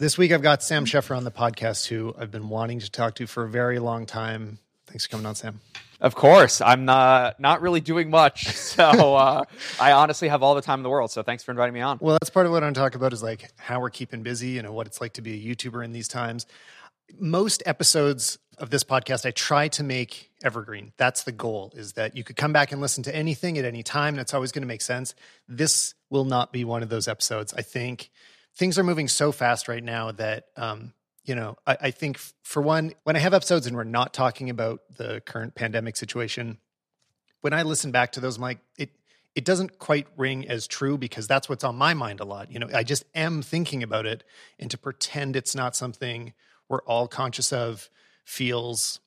This week I've got Sam Sheffer on the podcast, who I've been wanting to talk to for a very long time. Thanks for coming on, Sam. Of course, I'm not not really doing much, so uh, I honestly have all the time in the world. So thanks for inviting me on. Well, that's part of what I'm talking about is like how we're keeping busy and what it's like to be a YouTuber in these times. Most episodes of this podcast, I try to make evergreen. That's the goal: is that you could come back and listen to anything at any time, and it's always going to make sense. This will not be one of those episodes. I think things are moving so fast right now that um, you know, I, I, think for one, when I have episodes and we're not talking about the current pandemic situation, when I listen back to those, I'm like, it it doesn't quite ring as true because that's what's on my mind a lot. You know, I just am thinking about it, and to pretend it's not something we're all conscious of feels,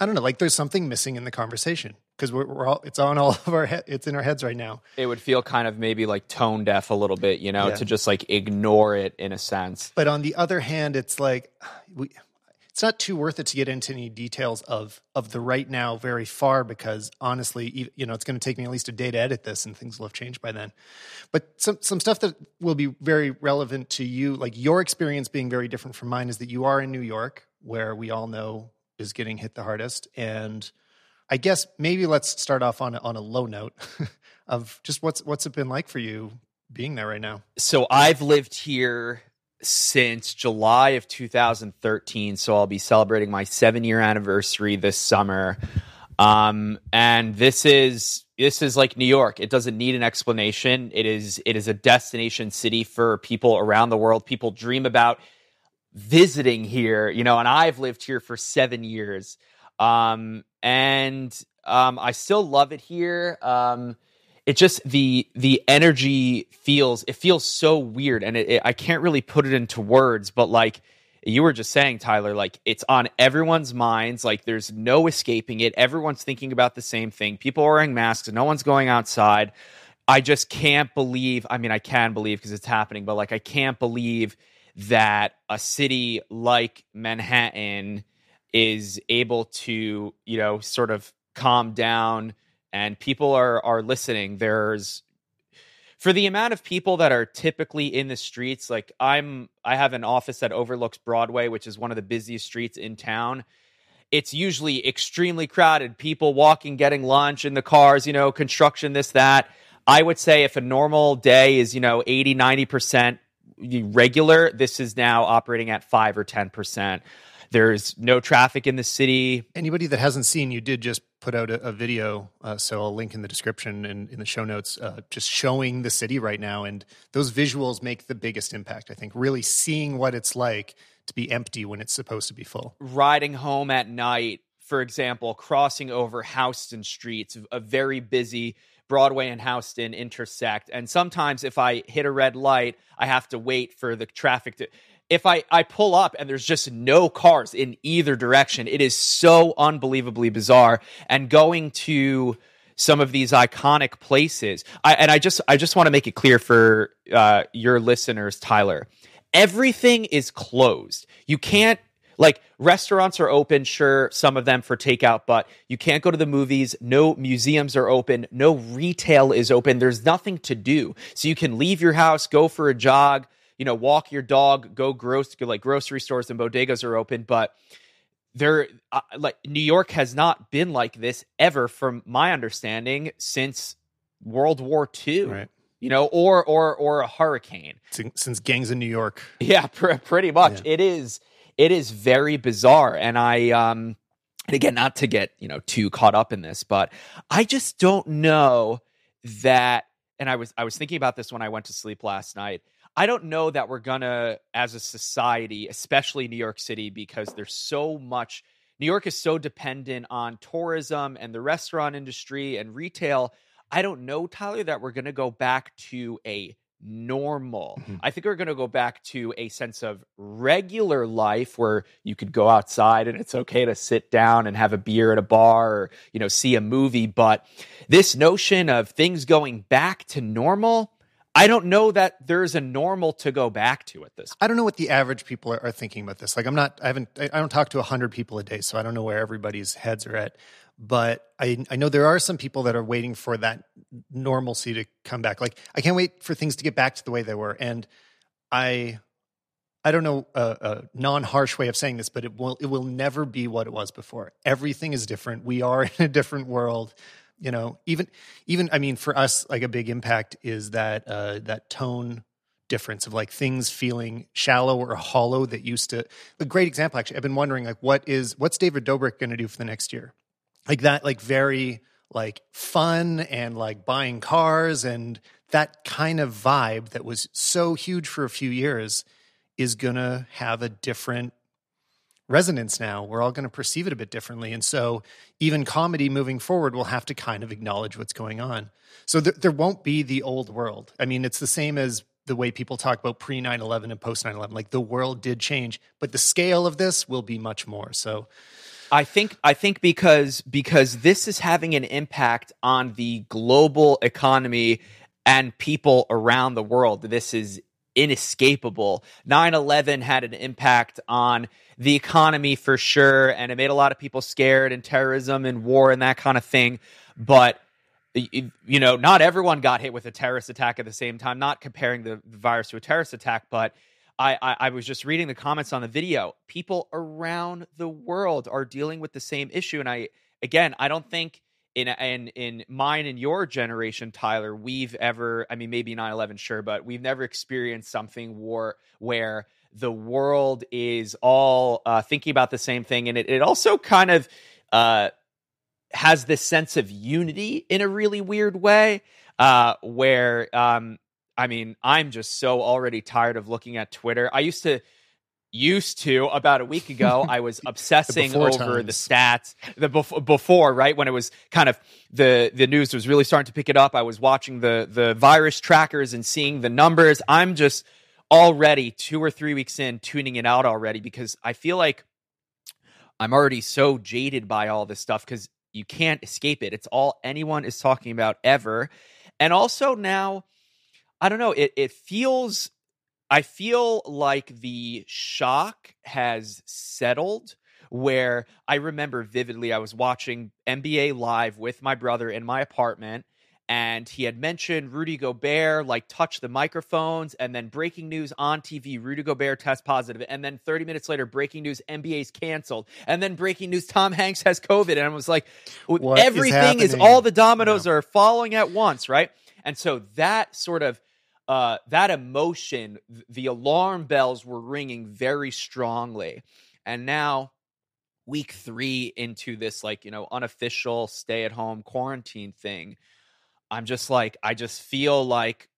I don't know, like there's something missing in the conversation because we're, we're, all it's on all of our he- it's in our heads right now. It would feel kind of maybe like tone deaf a little bit you know yeah. to just like ignore it in a sense. But on the other hand it's like we it's not too worth it to get into any details of of the right now very far because honestly you know it's going to take me at least a day to edit this and things will have changed by then. But some some stuff that will be very relevant to you like your experience being very different from mine is that you are in New York where we all know is getting hit the hardest. And I guess maybe let's start off on on a low note of just what's what's it been like for you being there right now. So I've lived here since July of 2013. So I'll be celebrating my seven year anniversary this summer. Um, and this is this is like New York. It doesn't need an explanation. It is it is a destination city for people around the world. People dream about visiting here, you know, and I've lived here for seven years. Um, and um, I still love it here. Um, it just the the energy feels it feels so weird, and it, it, I can't really put it into words. But like you were just saying, Tyler, like it's on everyone's minds. Like there's no escaping it. Everyone's thinking about the same thing. People are wearing masks. No one's going outside. I just can't believe. I mean, I can believe because it's happening, but like I can't believe that a city like Manhattan is able to you know sort of calm down and people are are listening. There's for the amount of people that are typically in the streets like i'm i have an office that overlooks broadway which is one of the busiest streets in town. It's usually extremely crowded people walking getting lunch in the cars you know construction this that. I would say if a normal day is you know 80 90% regular this is now operating at 5 or 10% there's no traffic in the city. Anybody that hasn't seen, you did just put out a, a video, uh, so I'll link in the description and in the show notes, uh, just showing the city right now. And those visuals make the biggest impact, I think, really seeing what it's like to be empty when it's supposed to be full. Riding home at night, for example, crossing over Houston streets, a very busy Broadway and Houston intersect. And sometimes if I hit a red light, I have to wait for the traffic to if I, I pull up and there's just no cars in either direction, it is so unbelievably bizarre. And going to some of these iconic places, I, and I just I just want to make it clear for uh, your listeners, Tyler, everything is closed. You can't like restaurants are open, sure, some of them for takeout, but you can't go to the movies. No museums are open. No retail is open. There's nothing to do. So you can leave your house, go for a jog, you know, walk your dog, go gross, go like grocery stores and bodegas are open, but there, uh, like New York has not been like this ever, from my understanding, since World War II. Right. You know, or or or a hurricane since gangs in New York. Yeah, pr- pretty much. Yeah. It is it is very bizarre, and I um and again, not to get you know too caught up in this, but I just don't know that. And I was I was thinking about this when I went to sleep last night. I don't know that we're gonna, as a society, especially New York City, because there's so much. New York is so dependent on tourism and the restaurant industry and retail. I don't know, Tyler, that we're gonna go back to a normal. Mm-hmm. I think we're to go back to a sense of regular life where you could go outside and it's okay to sit down and have a beer at a bar or, you know, see a movie, but this notion of things going back to normal, I don't know that there's a normal to go back to at this. Point. I don't know what the average people are, are thinking about this. Like, I'm not, I haven't, I don't talk to hundred people a day, so I don't know where everybody's heads are at. But I, I know there are some people that are waiting for that normalcy to come back. Like, I can't wait for things to get back to the way they were. And I, I don't know a, a non-harsh way of saying this, but it will it will never be what it was before. Everything is different. We are in a different world. You know, even even I mean, for us, like a big impact is that uh, that tone difference of like things feeling shallow or hollow that used to. A great example, actually. I've been wondering, like, what is what's David Dobrik going to do for the next year? Like that, like very like fun and like buying cars and that kind of vibe that was so huge for a few years is going to have a different resonance now. We're all going to perceive it a bit differently. And so even comedy moving forward will have to kind of acknowledge what's going on. So th- there won't be the old world. I mean, it's the same as the way people talk about pre 9 11 and post 9 11. Like the world did change, but the scale of this will be much more. So I think I think because because this is having an impact on the global economy and people around the world. This is inescapable. 9/11 had an impact on the economy for sure and it made a lot of people scared and terrorism and war and that kind of thing, but you know, not everyone got hit with a terrorist attack at the same time. Not comparing the, virus to a terrorist attack, but I, I, I was just reading the comments on the video. People around the world are dealing with the same issue, and I again, I don't think in in in mine and your generation, Tyler, we've ever. I mean, maybe 9-11, sure, but we've never experienced something war where the world is all uh, thinking about the same thing, and it, it also kind of. Uh, has this sense of unity in a really weird way uh, where um, i mean i'm just so already tired of looking at twitter i used to used to about a week ago i was obsessing the over times. the stats the bef- before right when it was kind of the the news was really starting to pick it up i was watching the the virus trackers and seeing the numbers i'm just already two or three weeks in tuning it out already because i feel like i'm already so jaded by all this stuff because you can't escape it. It's all anyone is talking about ever. And also now, I don't know, it, it feels, I feel like the shock has settled where I remember vividly, I was watching NBA Live with my brother in my apartment and he had mentioned Rudy Gobert like touched the microphones and then breaking news on TV Rudy Gobert test positive and then 30 minutes later breaking news NBA's canceled and then breaking news Tom Hanks has covid and I was like what everything is, is, all the dominoes are falling at once right? And so that sort of uh, that emotion the alarm bells were ringing very strongly. And now week 3 into this like you know unofficial stay at home quarantine thing I'm just like, I just feel like,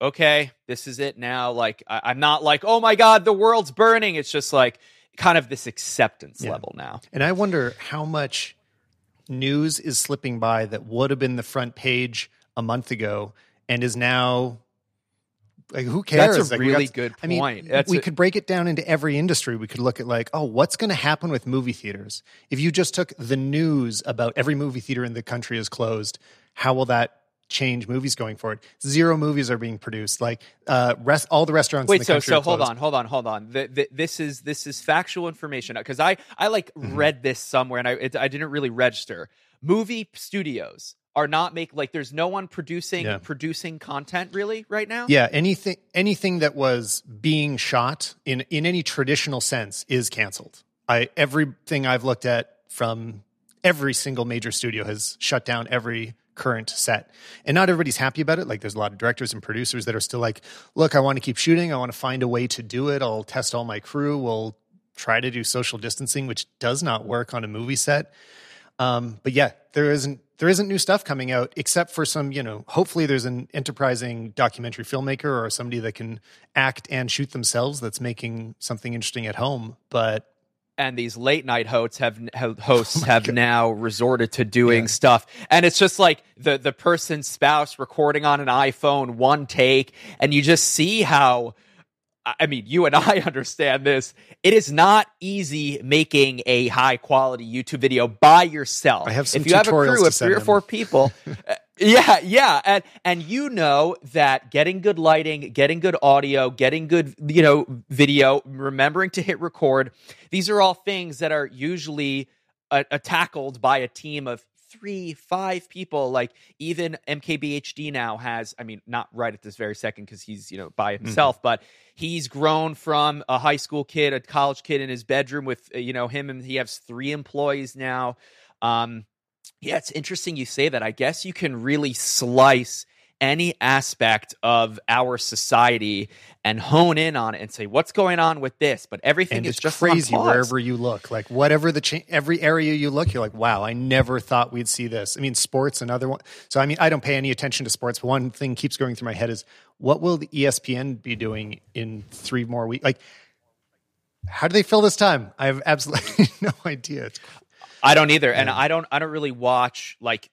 okay, this is it now. Like, I, am not like, oh my God, the world's burning. It's just like kind of this acceptance yeah. level now. And I wonder how much news is slipping by that would have been the front page a month ago and is now like who cares? That's a like, really got, good point. I mean, That's we a, could break it down into every industry. We could look at like, oh, what's going to happen with movie theaters if you just took the news about every movie theater in the country is closed? how will that change movies going forward? Zero movies are being produced. Like uh, rest, all the restaurants. Wait, so so hold on, hold on, hold on. The, the, this is this is factual information because I I like mm-hmm. read this somewhere and I it, I didn't really register. Movie studios are not make like there's no one producing yeah. producing content really right now. Yeah, anything anything that was being shot in in any traditional sense is canceled. I everything I've looked at from every single major studio has shut down every current set. And not everybody's happy about it. Like there's a lot of directors and producers that are still like, look, I want to keep shooting. I want to find a way to do it. I'll test all my crew. We'll try to do social distancing, which does not work on a movie set. Um, but yeah, there isn't there isn't new stuff coming out except for some, you know, hopefully there's an enterprising documentary filmmaker or somebody that can act and shoot themselves that's making something interesting at home. But and these late night hosts have hosts oh have God. now resorted to doing yeah. stuff and it's just like the the person's spouse recording on an iPhone one take and you just see how I mean you and I understand this. It is not easy making a high quality YouTube video by yourself. I have some if you have a crew of 3 or 4 people Yeah, yeah, and and you know that getting good lighting, getting good audio, getting good you know video, remembering to hit record, these are all things that are usually uh, uh, tackled by a team of three, five people. Like even MKBHD now has, I mean, not right at this very second because he's, you know, by Mm-hmm. himself, but he's grown from a high school kid, a college kid in his bedroom with, uh, you know, him and he has three employees now. Um, yeah, it's interesting you say that. I guess you can really slice any aspect of our society and hone in on it and say what's going on with this. But everything and is just crazy wherever you look. Like whatever the cha- every area you look, you're like, wow, I never thought we'd see this. I mean, sports, another one. So I mean, I don't pay any attention to sports. But one thing keeps going through my head is, what will the ESPN be doing in three more weeks? Like, how do they fill this time? I have absolutely no idea. I don't either, and I don't. I don't really watch like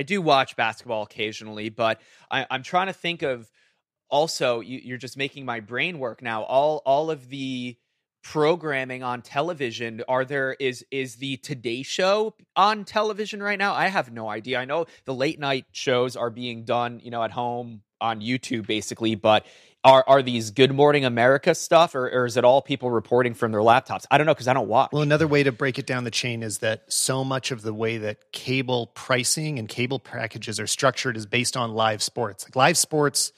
I do watch basketball occasionally, but I, I'm trying to think of. Also, you, you're just making my brain work now. All all of the programming on television are there is is the today show on television right now i have no idea i know the late night shows are being done you know at home on youtube basically but are are these good morning america stuff or, or is it all people reporting from their laptops i don't know because i don't watch Well, another way to break it down the chain is that so much of the way that cable pricing and cable packages are structured is based on live sports. Like live sports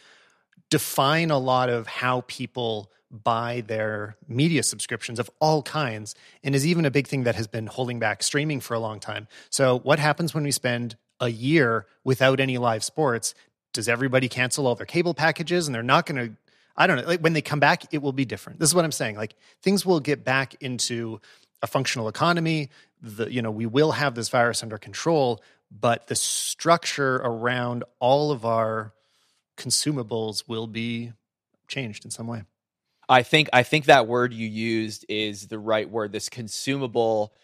define a lot of how people buy their media subscriptions of all kinds and is even a big thing that has been holding back streaming for a long time. So, what happens when we spend a year without any live sports? Does everybody cancel all their cable packages and they're not going to I don't know. Like when they come back, it will be different. This is what I'm saying. Like things will get back into a functional economy. The you know we will have this virus under control, but the structure around all of our consumables will be changed in some way. I think I think that word you used is the right word. This consumable.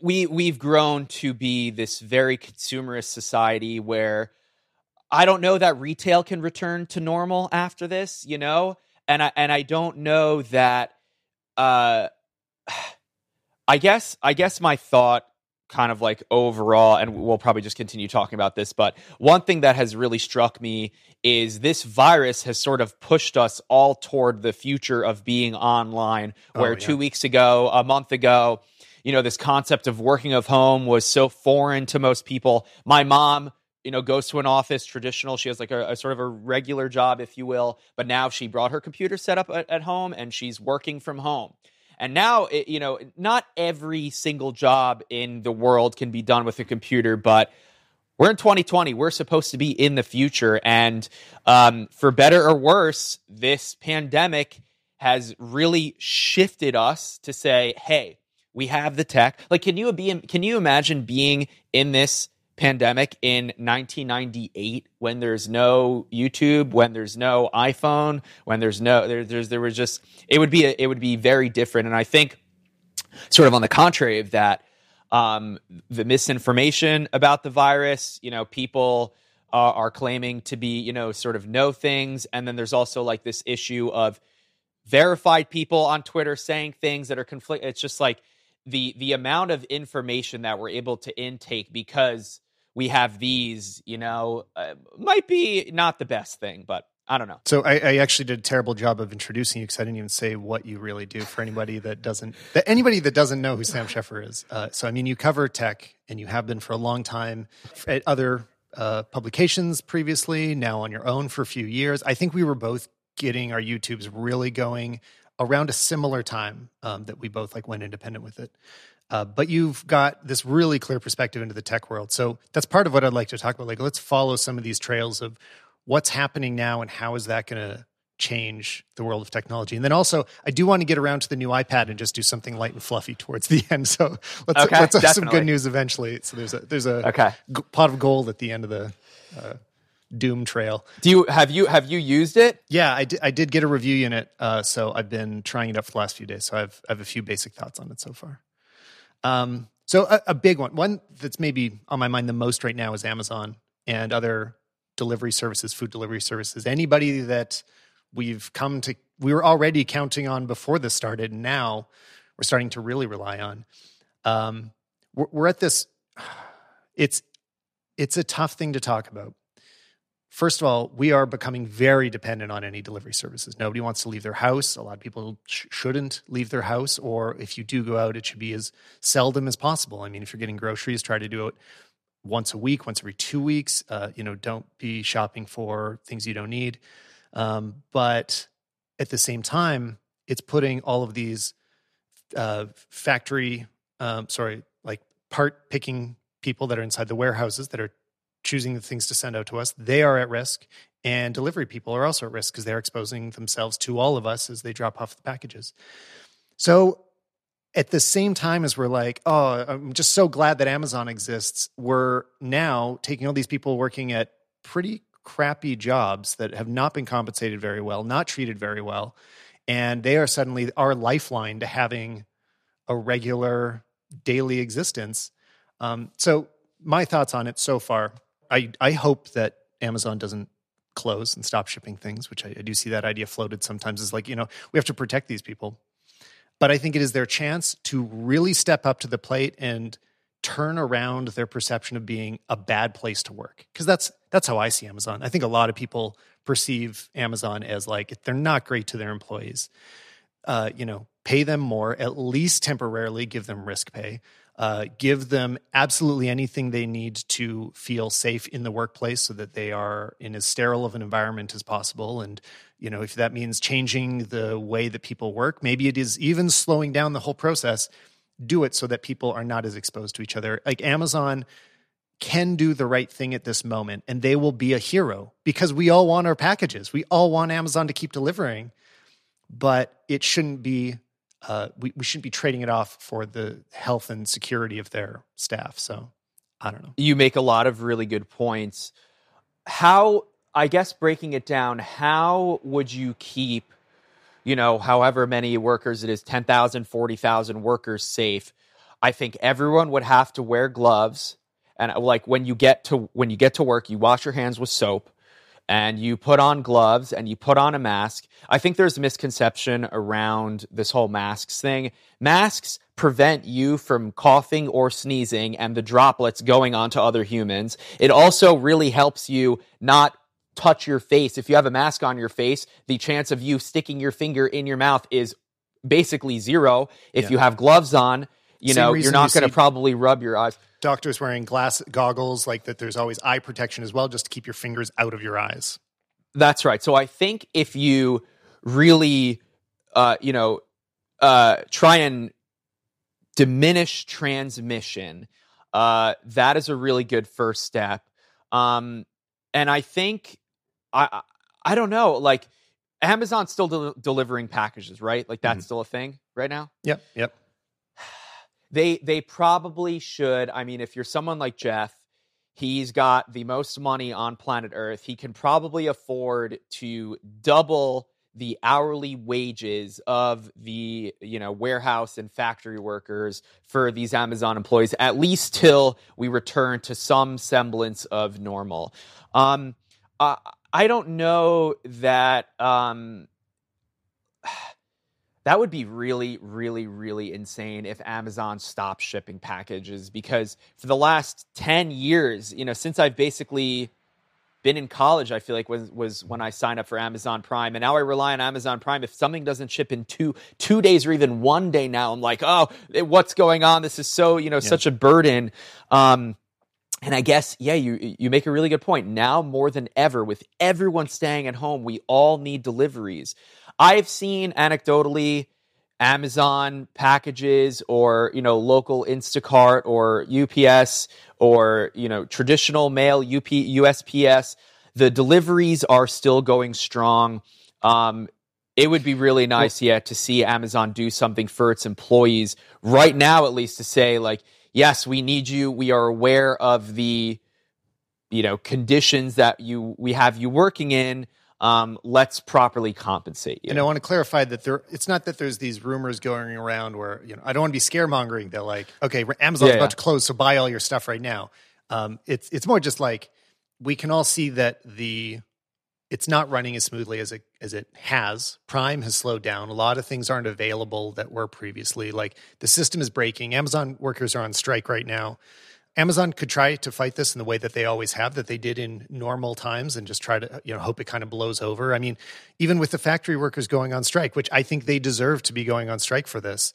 We we've grown to be this very consumerist society where I don't know that retail can return to normal after this, you know, and I and I don't know that. Uh, I guess I guess my thought kind of like overall and we'll probably just continue talking about this but one thing that has really struck me is this virus has sort of pushed us all toward the future of being online where Oh, yeah. 2 weeks ago a month ago you know this concept of working of home was so foreign to most people my mom you know goes to an office traditional she has like a, a sort of a regular job if you will but now she brought her computer set up at, at home and she's working from home and now, it, you know, not every single job in the world can be done with a computer, but we're in 2020. We're supposed to be in the future. And um, for better or worse, this pandemic has really shifted us to say, hey, we have the tech. Like, can you be? Can you imagine being in this pandemic in 1998 when there's no YouTube, when there's no iPhone, when there's no there, there's there was just it would be a, it would be very different. And I think sort of on the contrary of that, um, the misinformation about the virus, you know, people are, are claiming to be you know sort of know things, and then there's also like this issue of verified people on Twitter saying things that are conflict. It's just like the the amount of information that we're able to intake because we have these, you know, uh, might be not the best thing, but I don't know. So I, I actually did a terrible job of introducing you because I didn't even say what you really do for anybody that doesn't that anybody that doesn't know who Sam Sheffer is. Uh, so I mean, you cover tech and you have been for a long time at other uh, publications previously. Now on your own for a few years. I think we were both getting our YouTubes really going around a similar time um, that we both like went independent with it. Uh, but you've got this really clear perspective into the tech world. So that's part of what I'd like to talk about. Like, let's follow some of these trails of what's happening now and how is that going to change the world of technology. And then also, I do want to get around to the new iPad and just do something light and fluffy towards the end. So let's, Okay, let's have some good news eventually. So there's a there's a Okay. g- pot of gold at the end of the uh, doom trail. Do you have you have you used it? Yeah, I did, I did get a review unit, uh, so I've been trying it out for the last few days. So I've I have a few basic thoughts on it so far. Um, so a, a big one, one that's maybe on my mind the most right now is Amazon and other delivery services, food delivery services. Anybody that we've come to, we were already counting on before this started. and Now we're starting to really rely on. Um, we're, we're at this. It's it's a tough thing to talk about. First of all, we are becoming very dependent on any delivery services. Nobody wants to leave their house. A lot of people sh- shouldn't leave their house, or if you do go out, it should be as seldom as possible. I mean, if you're getting groceries, try to do it once a week, once every two weeks. Uh, you know, don't be shopping for things you don't need. Um, but at the same time, it's putting all of these uh, factory, um, sorry, like part picking people that are inside the warehouses that are choosing the things to send out to us. They are at risk, and delivery people are also at risk because they're exposing themselves to all of us as they drop off the packages. So at the same time as we're like, oh, I'm just so glad that Amazon exists, we're now taking all these people working at pretty crappy jobs that have not been compensated very well, not treated very well, and they are suddenly our lifeline to having a regular daily existence. Um, so my thoughts on it so far, I I hope that Amazon doesn't close and stop shipping things, which I, I do see that idea floated sometimes. Is like you know we have to protect these people, but I think it is their chance to really step up to the plate and turn around their perception of being a bad place to work because that's that's how I see Amazon. I think a lot of people perceive Amazon as like they're not great to their employees. Uh, you know, pay them more, at least temporarily, give them risk pay, uh, give them absolutely anything they need to feel safe in the workplace so that they are in as sterile of an environment as possible. And, you know, if that means changing the way that people work, maybe it is even slowing down the whole process, do it so that people are not as exposed to each other. Like Amazon can do the right thing at this moment and they will be a hero because we all want our packages. We all want Amazon to keep delivering, but it shouldn't be uh, we, we shouldn't be trading it off for the health and security of their staff. So I don't know. You make a lot of really good points. How, I guess, breaking it down, how would you keep, you know, however many workers it is 10,000, 40,000 workers safe? I think everyone would have to wear gloves and like when you get to when you get to work you wash your hands with soap and you put on gloves and you put on a mask. I think there's a misconception around this whole masks thing. Masks prevent you from coughing or sneezing and the droplets going onto other humans. It also really helps you not touch your face. If you have a mask on your face the chance of you sticking your finger in your mouth is basically zero. If yeah. you have gloves on you Same know you're not going to probably rub your eyes doctors wearing glass goggles, like that there's always eye protection as well, just to keep your fingers out of your eyes. That's right. So I think if you really, uh, you know, uh, try and diminish transmission, uh, that is a really good first step. Um, and I think I I don't know, like Amazon's still de- delivering packages, right? Like that's mm-hmm. still a thing right now. Yep. Yep. They they probably should. I mean, if you're someone like Jeff, he's got the most money on planet Earth. He can probably afford to double the hourly wages of the you know warehouse and factory workers for these Amazon employees at least till we return to some semblance of normal. Um, I don't know that um, that would be really, really, really insane if Amazon stopped shipping packages because for the last 10 years, you know, since I've basically been in college, I feel like was was when I signed up for Amazon Prime, and now I rely on Amazon Prime. If something doesn't ship in two two days or even one day now, I'm like, oh, what's going on? This is so you know yeah. such a burden. Um, and I guess yeah, you you make a really good point. Now more than ever, with everyone staying at home, we all need deliveries. I've seen anecdotally Amazon packages or, you know, local Instacart or UPS or, you know, traditional mail UP, USPS. The deliveries are still going strong. Um, it would be really nice, yeah, to see Amazon do something for its employees right now, at least to say, like, yes, we need you. We are aware of the, you know, conditions that you we have you working in um, let's properly compensate you. And I want to clarify that there, it's not that there's these rumors going around where, you know, I don't want to be scaremongering. They're like, okay, Amazon's yeah, about yeah. to close, so buy all your stuff right now. Um, it's, it's more just like, we can all see that the, it's not running as smoothly as it as it has. Prime has slowed down. A lot of things aren't available that were previously. Like the system is breaking. Amazon workers are on strike right now. Amazon could try to fight this in the way that they always have, that they did in normal times, and just try to you know hope it kind of blows over. I mean, even with the factory workers going on strike, which I think they deserve to be going on strike for this,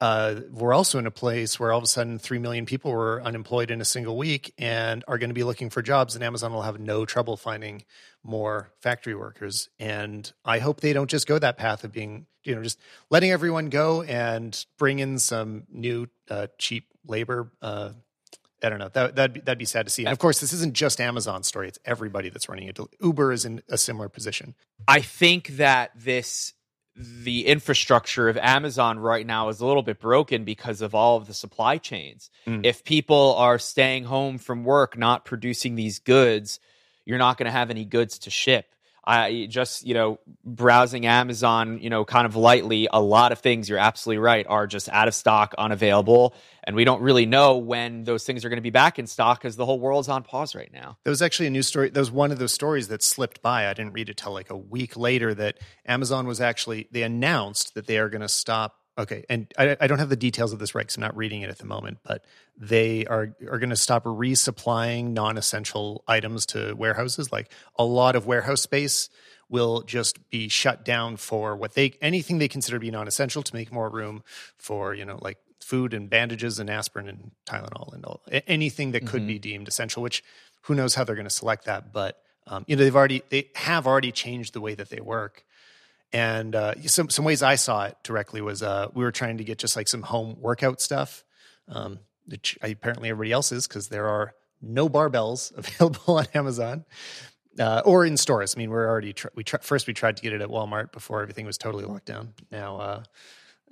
uh, we're also in a place where all of a sudden 3 million people were unemployed in a single week and are going to be looking for jobs, and Amazon will have no trouble finding more factory workers. And I hope they don't just go that path of being, you know, just letting everyone go and bring in some new uh, cheap labor. Uh, I don't know. That, that'd, be, that'd be sad to see. And of course, this isn't just Amazon's story. It's everybody that's running it. Uber is in a similar position. I think that this the infrastructure of Amazon right now is a little bit broken because of all of the supply chains. Mm. If people are staying home from work, not producing these goods, you're not going to have any goods to ship. I just, you know, browsing Amazon, you know, kind of lightly, a lot of things, you're absolutely right, are just out of stock, unavailable. And we don't really know when those things are going to be back in stock because the whole world's on pause right now. There was actually a news story. There was one of those stories that slipped by. I didn't read it till like a week later that Amazon was actually, they announced that they are going to stop Okay, and I, I, don't have the details of this right because I'm not reading it at the moment, but they are are going to stop resupplying non-essential items to warehouses. Like a lot of warehouse space will just be shut down for what they anything they consider to be non-essential to make more room for you know like food and bandages and aspirin and Tylenol and all anything that could mm-hmm. be deemed essential. Which who knows how they're going to select that, but um, you know they've already they have already changed the way that they work and uh, some some ways I saw it directly was uh, we were trying to get just like some home workout stuff, um, which apparently everybody else is because there are no barbells available on Amazon uh, or in stores. I mean, we're already tr- we tr- first we tried to get it at Walmart before everything was totally locked down. Now, uh,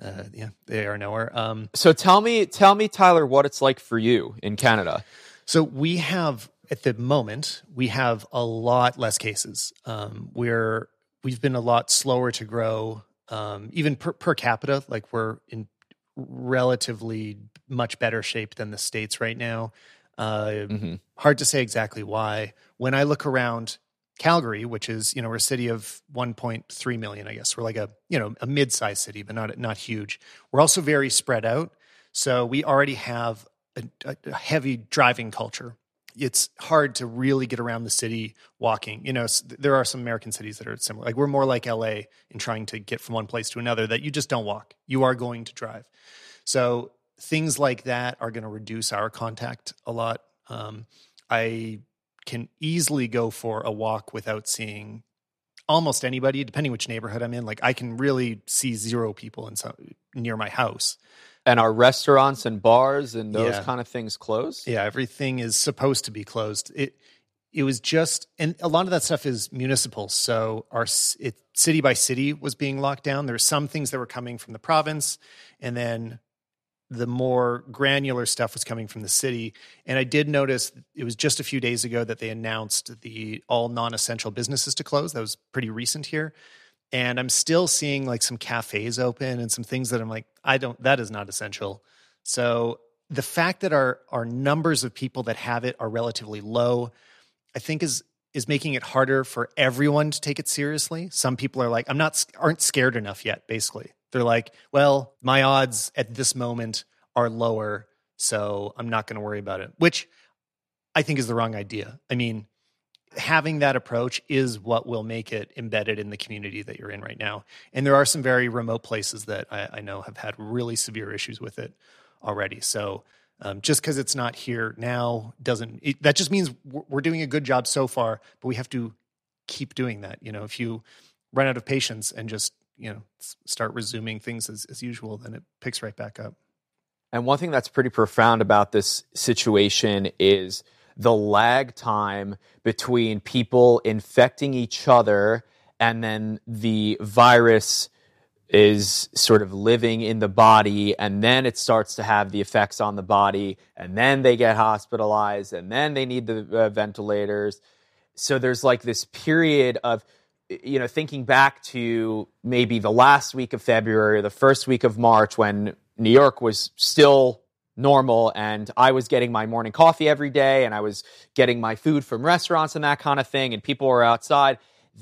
uh, yeah, they are nowhere. Um, so tell me, tell me, Tyler, what it's like for you in Canada. So we have at the moment we have a lot less cases. Um, we're we've been a lot slower to grow, um, even per, per capita. Like we're in relatively much better shape than the states right now. Uh, mm-hmm. Hard to say exactly why. When I look around Calgary, which is you know we're a city of 1.3 million, I guess we're like a you know a mid-sized city, but not not huge. We're also very spread out, so we already have a, a heavy driving culture it's hard to really get around the city walking. You know, there are some American cities that are similar. Like we're more like LA in trying to get from one place to another that you just don't walk. You are going to drive. So things like that are going to reduce our contact a lot. Um, I can easily go for a walk without seeing almost anybody, depending which neighborhood I'm in. Like I can really see zero people in some, near my house. And are restaurants and bars and those yeah. kind of things closed? Yeah, everything is supposed to be closed. It it was just and a lot of that stuff is municipal so our it, city by city was being locked down There there's some things that were coming from the province and then the more granular stuff was coming from the city and i did notice it was just a few days ago that they announced the all non-essential businesses to close that was pretty recent here and I'm still seeing like some cafes open and some things that I'm like, I don't, that is not essential. So the fact that our our numbers of people that have it are relatively low, I think is is making it harder for everyone to take it seriously. Some people are like, I'm not aren't scared enough yet. Basically, they're like, well, my odds at this moment are lower, so I'm not going to worry about it. Which I think is the wrong idea. I mean, having that approach is what will make it embedded in the community that you're in right now. And there are some very remote places that I, I know have had really severe issues with it already. So um, just because it's not here now doesn't it, that just means we're doing a good job so far, but we have to keep doing that. You know, if you run out of patience and just you know start resuming things as, as usual, then it picks right back up. And one thing that's pretty profound about this situation is the lag time between people infecting each other and then the virus is sort of living in the body and then it starts to have the effects on the body and then they get hospitalized and then they need the uh, ventilators. So there's like this period of you know thinking back to maybe the last week of february or the first week of march when new york was still normal and I was getting my morning coffee every day and I was getting my food from restaurants and that kind of thing and people were outside.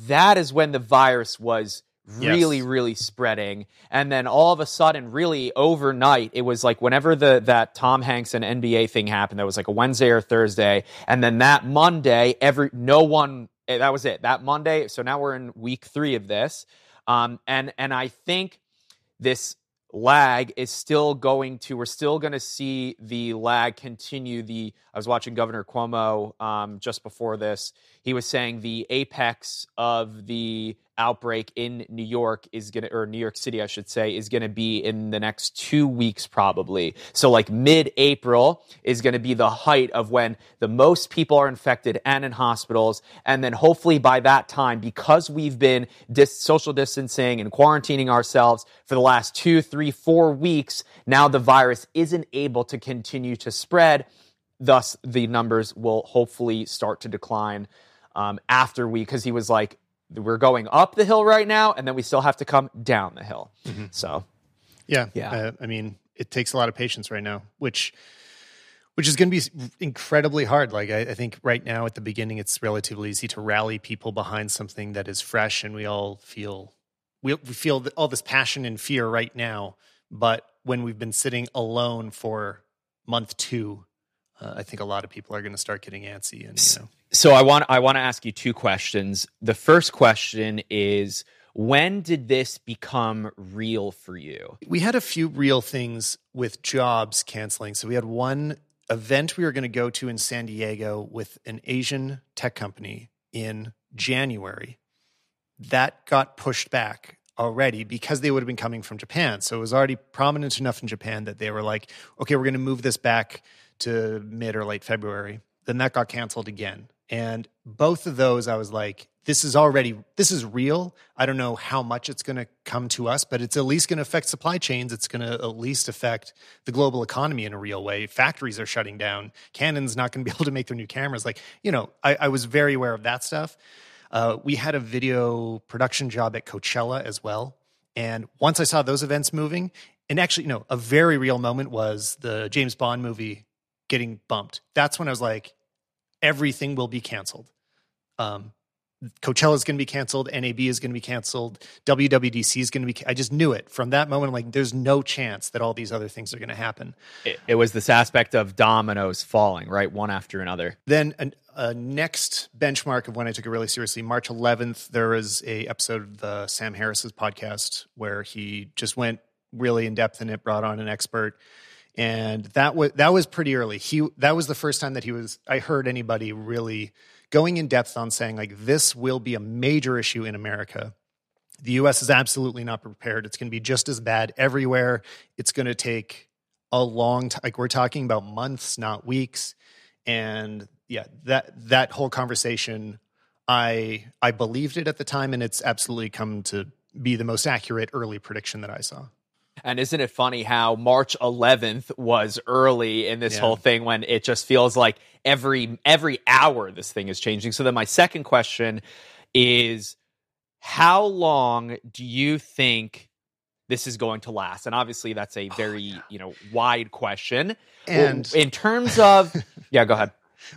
That is when the virus was really yes. really spreading and then all of a sudden really overnight it was like whenever the that Tom Hanks and NBA thing happened that was like a Wednesday or Thursday and then that Monday every no one eh, that was it that Monday so now we're in week 3 of this um and and I think this lag is still going to we're still going to see the lag continue. The i was watching governor cuomo um, just before this. He was saying the apex of the outbreak in New York is going to, or New York City, I should say, is going to be in the next two weeks, probably. So, like mid April is going to be the height of when the most people are infected and in hospitals. And then hopefully by that time, because we've been dis- social distancing and quarantining ourselves for the last two, three, four weeks, now the virus isn't able to continue to spread. Thus, the numbers will hopefully start to decline um, after we, because he was like, we're going up the hill right now, and then we still have to come down the hill. Mm-hmm. So, yeah, yeah. Uh, I mean, it takes a lot of patience right now, which which is going to be incredibly hard. Like I, I, think right now at the beginning, it's relatively easy to rally people behind something that is fresh, and we all feel we, we feel all this passion and fear right now. But when we've been sitting alone for month two, uh, I think a lot of people are going to start getting antsy and you know. So I want I want to ask you two questions. The first question is when did this become real for you? We had a few real things with jobs canceling. So we had one event we were going to go to in San Diego with an Asian tech company in January. That got pushed back already because they would have been coming from Japan. So it was already prominent enough in Japan that they were like, okay, we're going to move this back to mid or late February. Then that got canceled again. And both of those, I was like, this is already, this is real. I don't know how much it's going to come to us, but it's at least going to affect supply chains. It's going to at least affect the global economy in a real way. Factories are shutting down. Canon's not going to be able to make their new cameras. Like, you know, I, I was very aware of that stuff. Uh, we had a video production job at Coachella as well. And once I saw those events moving, and actually, you know, a very real moment was the James Bond movie getting bumped. That's when I was like, everything will be canceled. Um, Coachella is going to be canceled. NAB is going to be canceled. WWDC is going to be. I just knew it from that moment. I'm like, there's no chance that all these other things are going to happen. It, it, was this aspect of dominoes falling, right, one after another. Then a, a next benchmark of when I took it really seriously, March 11th, there was a episode of the Sam Harris's podcast where he just went really in depth and it, brought on an expert and that was that was pretty early. He that was the first time that he was I heard anybody really going in depth on saying like this will be a major issue in America. The US is absolutely not prepared. It's going to be just as bad everywhere. It's going to take a long time like we're talking about months, not weeks. And yeah, that that whole conversation I I believed it at the time and it's absolutely come to be the most accurate early prediction that I saw. And isn't it funny how March 11th was early in this yeah. whole thing when it just feels like every every hour this thing is changing. So then my second question is how long do you think this is going to last? And obviously that's a oh, very, oh, yeah. you know, wide question. And in terms of Yeah, go ahead.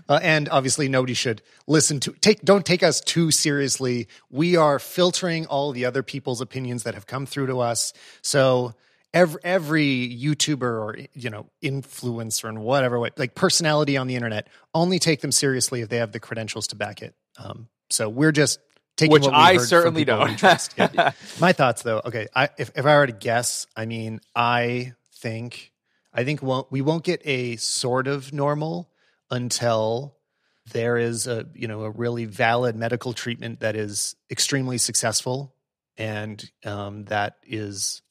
Uh, and obviously nobody should listen to take don't take us too seriously we are filtering all the other people's opinions that have come through to us so every every YouTuber or you know influencer and whatever like personality on the internet, only take them seriously if they have the credentials to back it. Um, so we're just taking which I certainly don't. yeah. My thoughts, though. Okay, I, if if I were to guess, I mean, I think I think won't, we won't get a sort of normal until there is a you know a really valid medical treatment that is extremely successful and um, that is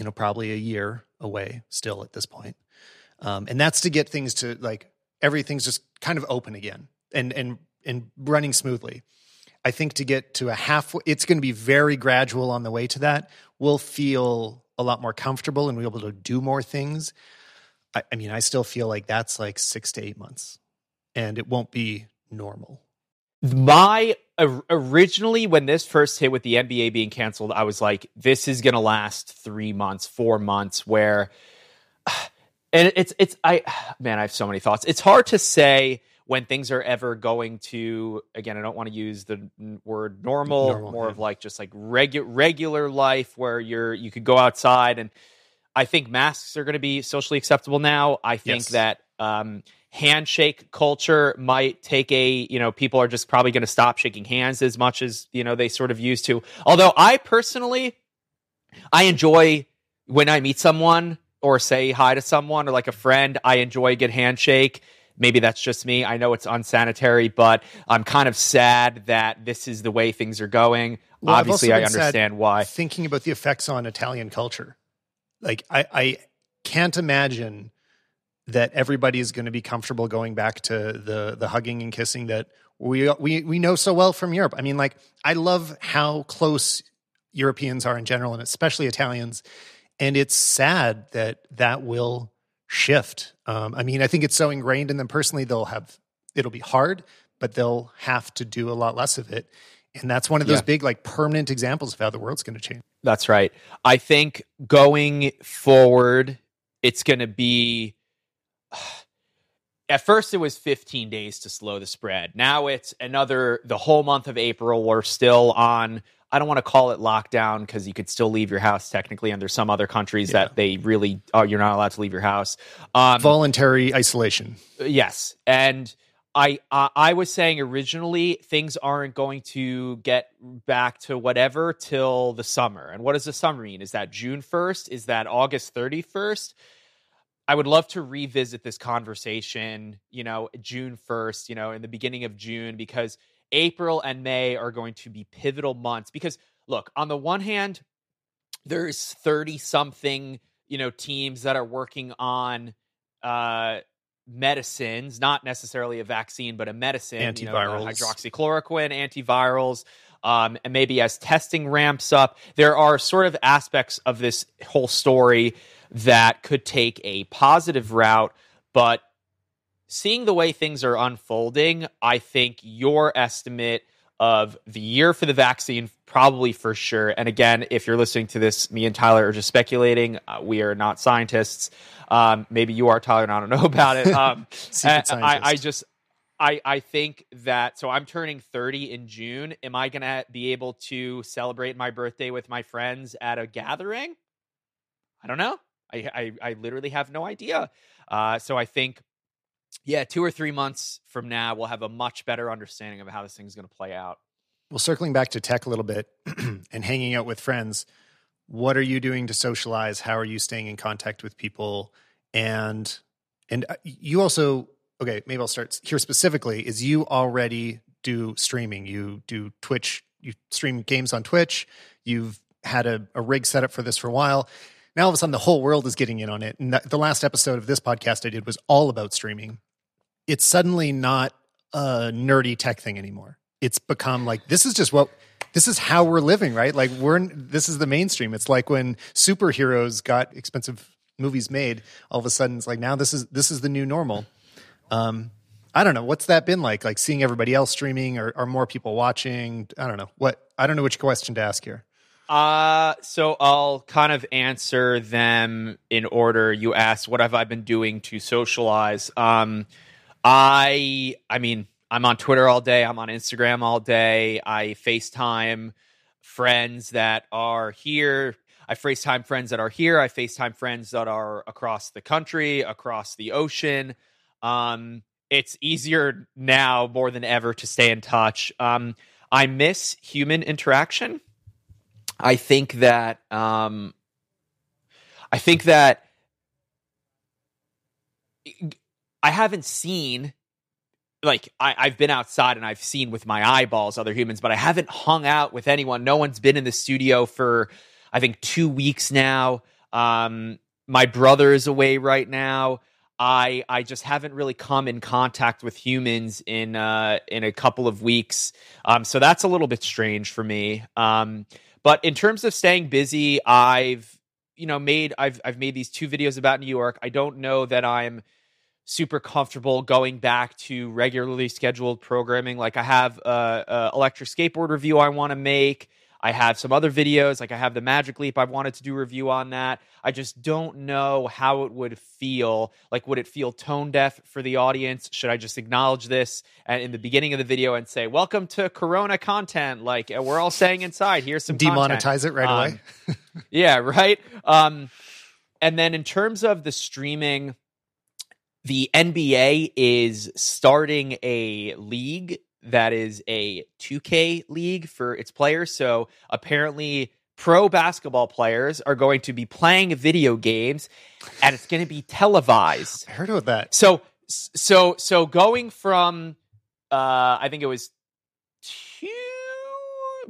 you know, probably a year away still at this point. Um, and that's to get things to like everything's just kind of open again and and and running smoothly. I think to get to a half, it's going to be very gradual on the way to that. We'll feel a lot more comfortable and we'll be able to do more things. I, I mean, I still feel like that's like six to eight months, and it won't be normal. My originally when this first hit with the NBA being canceled, I was like, this is going to last three months, four months. Where, and it's it's I man, I have so many thoughts. It's hard to say when things are ever going to again i don't want to use the word normal, normal more yeah. of like just like regu- regular life where you're you could go outside and i think masks are going to be socially acceptable now i think yes. that um, handshake culture might take a you know people are just probably going to stop shaking hands as much as you know they sort of used to although i personally i enjoy when I meet someone or say hi to someone or like a friend, I enjoy a good handshake. Maybe that's just me. I know it's unsanitary, but I'm kind of sad that this is the way things are going. Well, Obviously, I understand why. Thinking about the effects on Italian culture, like I, I can't imagine that everybody is going to be comfortable going back to the the hugging and kissing that we we we know so well from Europe. I mean, like I love how close Europeans are in general, and especially Italians. And it's sad that that will shift. Um, I mean, I think it's so ingrained in them personally. They'll have it'll be hard, but they'll have to do a lot less of it. And that's one of those Yeah. big, like, permanent examples of how the world's going to change. That's right. I think going forward, it's going to be. At first, it was 15 days to slow the spread. Now it's another, the whole month of April. We're still on, I don't want to call it lockdown because you could still leave your house technically. And there's some other countries Yeah. that they really, oh, you're not allowed to leave your house. Um, Voluntary isolation. Yes, and I uh, I was saying originally things aren't going to get back to whatever till the summer. And what does the summer mean? Is that June first? Is that August thirty first? I would love to revisit this conversation. You know, June first. You know, in the beginning of June, because April and May are going to be pivotal months. Because look, on the one hand, there's thirty something you know teams that are working on uh medicines, not necessarily a vaccine, but a medicine, you know, Antivirals. hydroxychloroquine, antivirals. Um, and maybe as testing ramps up, there are sort of aspects of this whole story that could take a positive route. But seeing the way things are unfolding, I think your estimate of the year for the vaccine, probably for sure. And again, if you're listening to this, me and Tyler are just speculating. Uh, we are not scientists. Um, maybe you are, Tyler, and I don't know about it. Um, I, I just, I, I think that, so I'm turning 30 in June. Am I going to be able to celebrate my birthday with my friends at a gathering? I don't know. I, I, I literally have no idea. Uh, so I think, yeah, two or three months from now, we'll have a much better understanding of how this thing's going to play out. Well, circling back to tech a little bit and hanging out with friends, what are you doing to socialize? How are you staying in contact with people? And and uh, you also okay, maybe I'll start here specifically. Is you already do streaming? You do Twitch. You stream games on Twitch. You've had a, a rig set up for this for a while. Now all of a sudden, the whole world is getting in on it. And the, the last episode of this podcast I did was all about streaming. It's suddenly not a nerdy tech thing anymore. It's become like this is just what this is how we're living, right? Like we're this is the mainstream. It's like when superheroes got expensive movies made. All of a sudden, it's like now this is this is the new normal. Um, I don't know what's that been like. Like seeing everybody else streaming, or more people watching? I don't know what. I don't know which question to ask here. Uh, so I'll kind of answer them in order. You asked, what have I been doing to socialize? Um, I, I mean, I'm on Twitter all day. I'm on Instagram all day. I FaceTime friends that are here. I FaceTime friends that are here. I FaceTime friends that are across the country, across the ocean. Um, it's easier now more than ever to stay in touch. Um, I miss human interaction. I think that um, I think that I haven't seen like I, I've been outside and I've seen with my eyeballs other humans, but I haven't hung out with anyone. No one's been in the studio for I think two weeks now. Um, my brother is away right now. I I just haven't really come in contact with humans in uh, in a couple of weeks. Um, so that's a little bit strange for me. Um, but in terms of staying busy, I've you know made I've I've made these two videos about New York. I don't know that I'm super comfortable going back to regularly scheduled programming. Like I have a, a electric skateboard review I want to make. I have some other videos, like I have the Magic Leap. I wanted to do a review on that. I just don't know how it would feel. Like, would it feel tone deaf for the audience? Should I just acknowledge this and in the beginning of the video and say, "Welcome to Corona content"? Like uh, we're all saying inside. Here's some content. Demonetize it right Um, away. Yeah, right. Um, and then in terms of the streaming, the NBA is starting a league that is a 2K league for its players. So apparently, pro basketball players are going to be playing video games and it's going to be televised. I heard about that. So so so going from uh I think it was two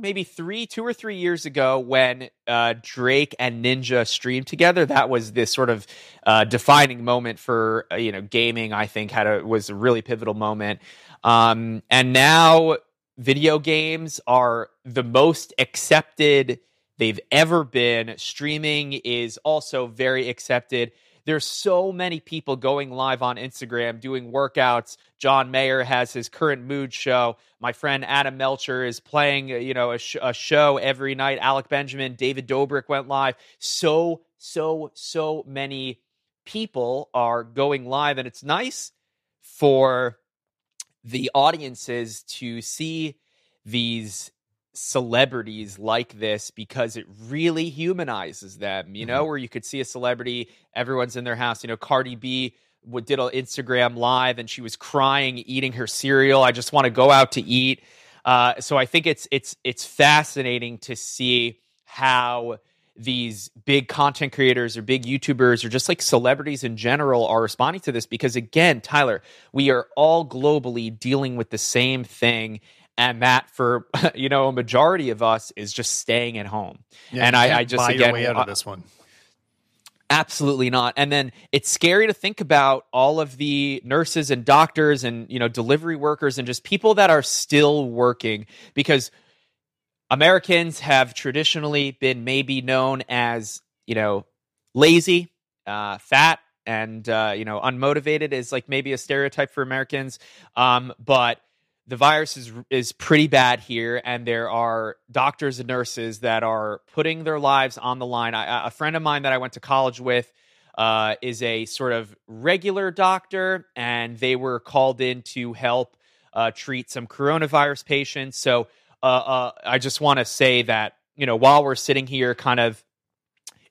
maybe 3 2 or 3 years ago when uh Drake and Ninja streamed together that was this sort of uh defining moment for uh, you know gaming I think had a was a really pivotal moment. Um and now video games are the most accepted they've ever been. Streaming is also very accepted. There's so many people going live on Instagram doing workouts. John Mayer has his current mood show. My friend Adam Melchor is playing, uh, you know, a, sh- a show every night. Alec Benjamin, David Dobrik went live. So, so, so many people are going live, and it's nice for the audiences to see these celebrities like this because it really humanizes them, you know, mm-hmm. where you could see a celebrity, everyone's in their house, you know, Cardi B did an Instagram live and she was crying eating her cereal. I just want to go out to eat. Uh, so I think it's it's it's fascinating to see how these big content creators or big YouTubers or just like celebrities in general are responding to this because again, Tyler, we are all globally dealing with the same thing and that for you know a majority of us is just staying at home. Yeah, and I, I, just buy again your way out of this one. Absolutely not. And then it's scary to think about all of the nurses and doctors and you know delivery workers and just people that are still working because Americans have traditionally been maybe known as you know lazy, uh, fat, and uh, you know unmotivated is like maybe a stereotype for Americans. Um, but the virus is is pretty bad here, and there are doctors and nurses that are putting their lives on the line. I, a friend of mine that I went to college with uh, is a sort of regular doctor, and they were called in to help uh, treat some coronavirus patients. So uh, uh I just want to say that you know while we're sitting here, kind of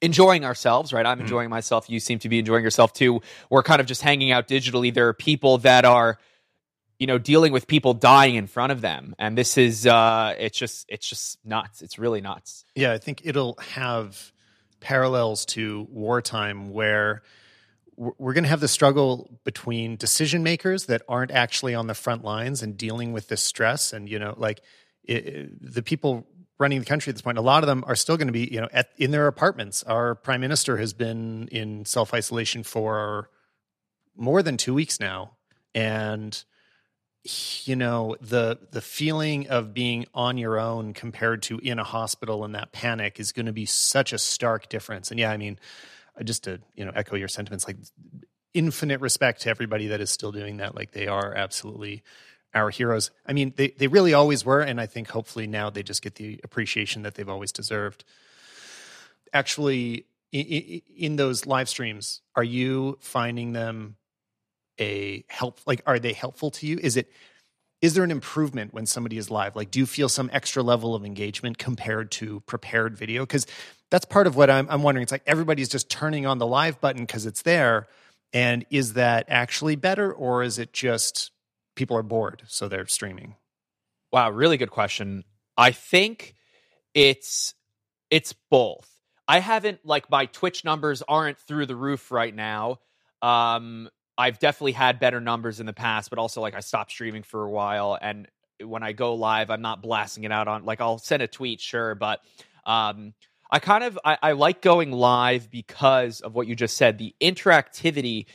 enjoying ourselves, right? I'm mm-hmm. enjoying myself. You seem to be enjoying yourself too. We're kind of just hanging out digitally. There are people that are you know dealing with people dying in front of them. And this is uh it's just it's just nuts. It's really nuts. Yeah i think it'll have parallels to wartime where we're going to have the struggle between decision makers that aren't actually on the front lines and dealing with this stress. And you know like it, the people running the country at this point a lot of them are still going to be you know at, in their apartments. Our prime minister has been in self isolation for more than 2 weeks now. And you know the the feeling of being on your own compared to in a hospital and that panic is going to be such a stark difference. And yeah i mean just to you know echo your sentiments like infinite respect to everybody that is still doing that. Like they are absolutely our heroes. I mean they, they really always were and i think hopefully now they just get the appreciation that they've always deserved. Actually in, in those live streams are you finding them a help like are they helpful to you? Is it is there an improvement when somebody is live? Like do you feel some extra level of engagement compared to prepared video? Because that's part of what I'm, I'm wondering. It's like everybody's just turning on the live button because it's there. And is that actually better or is it just people are bored so they're streaming? Wow really good question. I think it's it's both. I haven't like my twitch numbers aren't through the roof right now. Um I've definitely had better numbers in the past, but also like I stopped streaming for a while and when I go live, I'm not blasting it out on like I'll send a tweet, sure, but um I kind of I, I like going live because of what you just said. The interactivity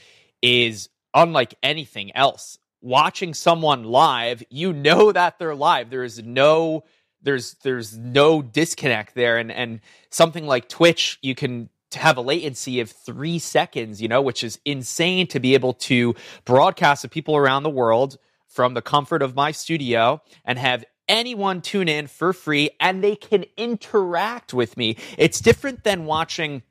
is unlike anything else. Watching someone live, you know that they're live. There is no there's there's no disconnect there and and something like Twitch you can to have a latency of three seconds, you know, which is insane to be able to broadcast to people around the world from the comfort of my studio and have anyone tune in for free and they can interact with me. It's different than watching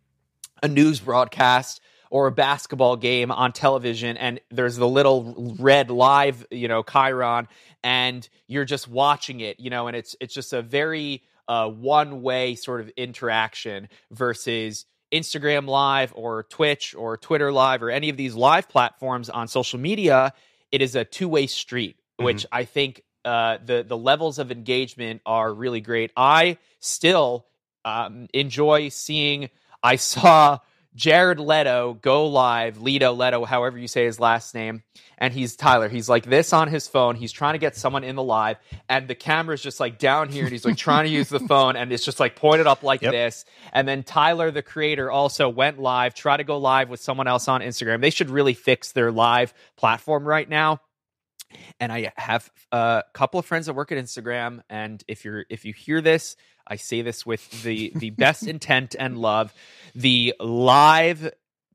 a news broadcast or a basketball game on television and there's the little red live, you know, chyron and you're just watching it, you know, and it's it's just a very uh, one way sort of interaction versus Instagram Live or Twitch or Twitter Live or any of these live platforms on social media, it is a two way street, mm-hmm. which I think uh, the the levels of engagement are really great. I still um, enjoy seeing. I saw Jared Leto go live, Leto, Leto, however you say his last name. And he's Tyler. He's like this on his phone. He's trying to get someone in the live, and the camera's just like down here, and he's like trying to use the phone, and it's just like pointed up like yep. this. And then Tyler, the creator, also went live, try to go live with someone else on Instagram. They should really fix their live platform right now and I have a couple of friends that work at Instagram. And if you're if you hear this, I say this with the the best intent and love. The live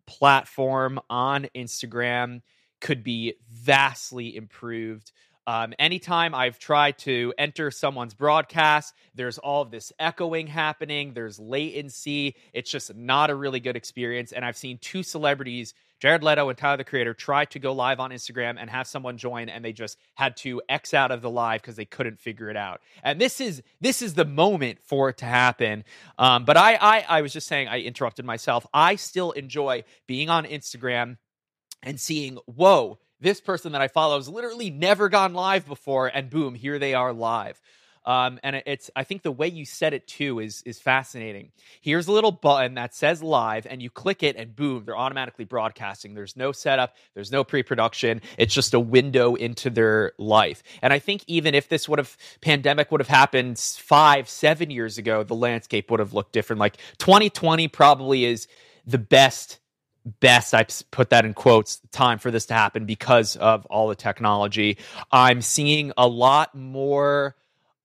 platform on Instagram could be vastly improved. Um, anytime I've tried to enter someone's broadcast, there's all of this echoing happening, there's latency. It's just not a really good experience. And I've seen two celebrities Jared Leto and Tyler the Creator tried to go live on Instagram and have someone join, and they just had to X out of the live because they couldn't figure it out. And this is this is the moment for it to happen. Um, but I, I I was just saying I interrupted myself. I still enjoy being on Instagram and seeing whoa this person that I follow has literally never gone live before, and boom, here they are live. Um, and it's I think the way you set it too is is fascinating. Here's a little button that says live, and you click it, and boom, they're automatically broadcasting. There's no setup, there's no pre-production. It's just a window into their life. And I think even if this would have pandemic would have happened five, seven years ago, the landscape would have looked different. Like 2020 probably is the best best i put that in quotes time for this to happen because of all the technology i'm seeing a lot more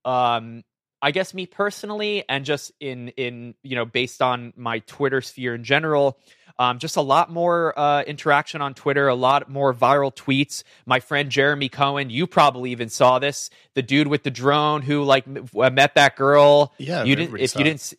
um, I guess me personally, and just in in you know based on my Twitter sphere in general, um, just a lot more uh, interaction on Twitter, a lot more viral tweets. My friend Jeremy Cohen, you probably even saw this, the dude with the drone who like met that girl. Yeah, you didn't. If you didn't,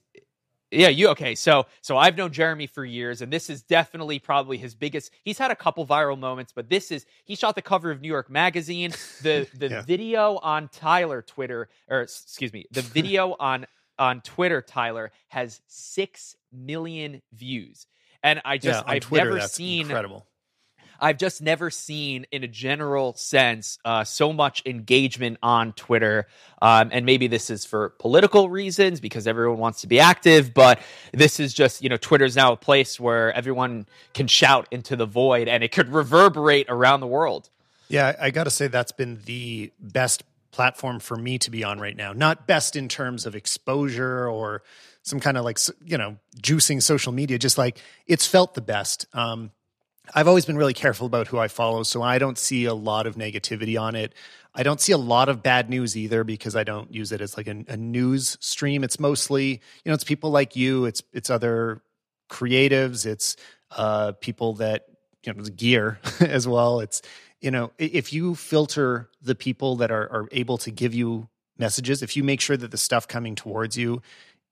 yeah, you okay? So so I've known Jeremy for years, and this is definitely probably his biggest. He's had a couple viral moments, but this is he shot the cover of New York Magazine. The the yeah. video on Tyler Twitter, or excuse me, the video on on Twitter, Tyler has six million views, and I just yeah, I've Twitter, never seen incredible. I've just never seen, in a general sense, uh, so much engagement on Twitter. Um, and maybe this is for political reasons because everyone wants to be active, but this is just, you know, Twitter is now a place where everyone can shout into the void and it could reverberate around the world. Yeah, I got to say that's been the best platform for me to be on right now. Not best in terms of exposure or some kind of like, you know, juicing social media, just like it's felt the best. Um, I've always been really careful about who I follow, so I don't see a lot of negativity on it. I don't see a lot of bad news either because I don't use it as like a, a news stream. It's mostly, you know, it's people like you. It's it's other creatives. It's uh, people that you know gear as well. It's you know if you filter the people that are, are able to give you messages, if you make sure that the stuff coming towards you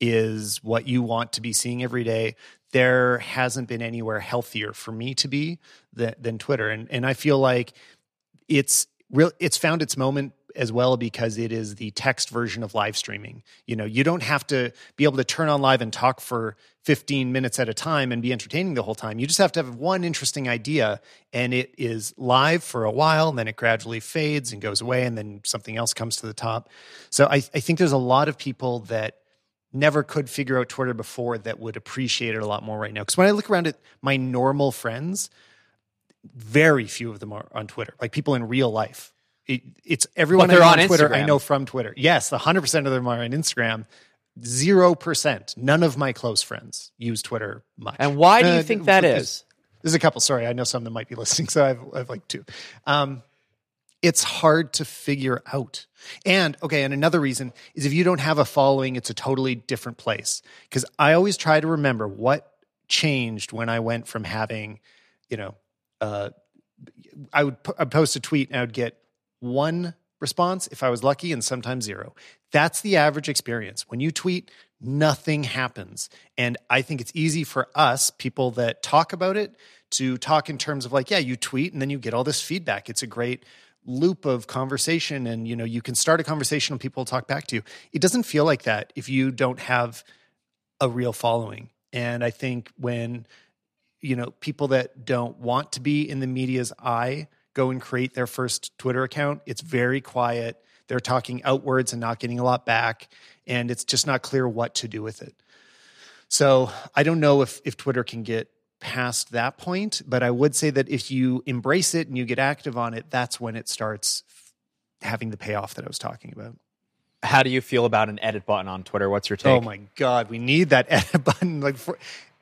is what you want to be seeing every day, there hasn't been anywhere healthier for me to be than, than Twitter. And and I feel like it's real it's found its moment as well because it is the text version of live streaming. You know, you don't have to be able to turn on live and talk for 15 minutes at a time and be entertaining the whole time. You just have to have one interesting idea and it is live for a while, and then it gradually fades and goes away, and then something else comes to the top. So I, I think there's a lot of people that never could figure out Twitter before that would appreciate it a lot more right now. Because when I look around at my normal friends, very few of them are on Twitter, like people in real life. It, it's everyone they're on, on Twitter Instagram. I know from Twitter. Yes, 100% of them are on Instagram. Zero percent. None of my close friends use Twitter much. And why do you uh, think that is? There's a couple. Sorry, I know some that might be listening, so I've, I've like two. Um, it's hard to figure out. And okay, and another reason is if you don't have a following, it's a totally different place. Because I always try to remember what changed when I went from having, you know, uh, I would I'd post a tweet and I would get one response if I was lucky, and sometimes zero. That's the average experience. When you tweet, nothing happens. And I think it's easy for us, people that talk about it, to talk in terms of like, yeah, you tweet and then you get all this feedback. It's a great loop of conversation and you know you can start a conversation and people talk back to you. It doesn't feel like that if you don't have a real following. And i think when you know people that don't want to be in the media's eye go and create their first twitter account it's very quiet. They're talking outwards and not getting a lot back and it's just not clear what to do with it. So I don't know if if Twitter can get past that point, but I would say that if you embrace it and you get active on it, that's when it starts having the payoff that I was talking about. How do you feel about an edit button on Twitter? What's your take? Oh my god, we need that edit button. Like, for,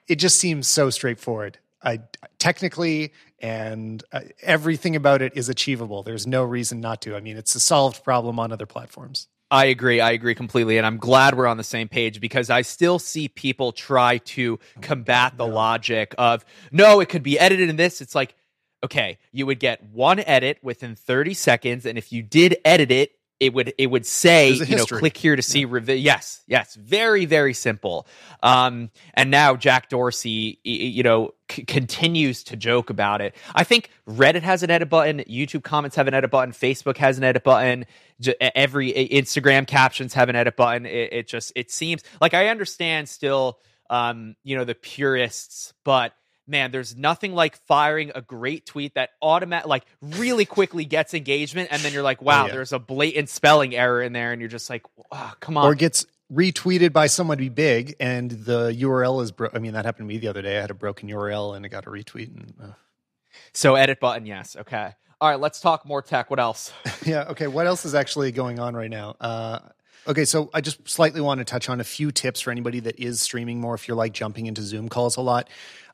it just seems so straightforward. I technically and uh, everything about it is achievable. There's no reason not to. I mean, it's a solved problem on other platforms. I agree. I agree completely. And I'm glad we're on the same page because I still see people try to combat the logic of, no, it could be edited in this. It's like, okay, you would get one edit within 30 seconds. And if you did edit it, it would it would say you know click here to see yeah. revi- yes yes very very simple. Um and now jack dorsey you know c- continues to joke about it. I think reddit has an edit button youtube comments have an edit button facebook has an edit button J- every instagram captions have an edit button. It, it just it seems like i understand still um you know the purists but man, there's nothing like firing a great tweet that automatic like really quickly gets engagement, and then you're like, wow, oh, yeah. there's a blatant spelling error in there, and you're just like, oh, come on. Or gets retweeted by somebody big, and the URL is broke. I mean, that happened to me the other day. I had a broken URL, and it got a retweet. And uh. so edit button, yes, okay. All right, let's talk more tech. What else? yeah, okay. What else is actually going on right now? Uh, Okay, so I just slightly want to touch on a few tips for anybody that is streaming more if you're like jumping into Zoom calls a lot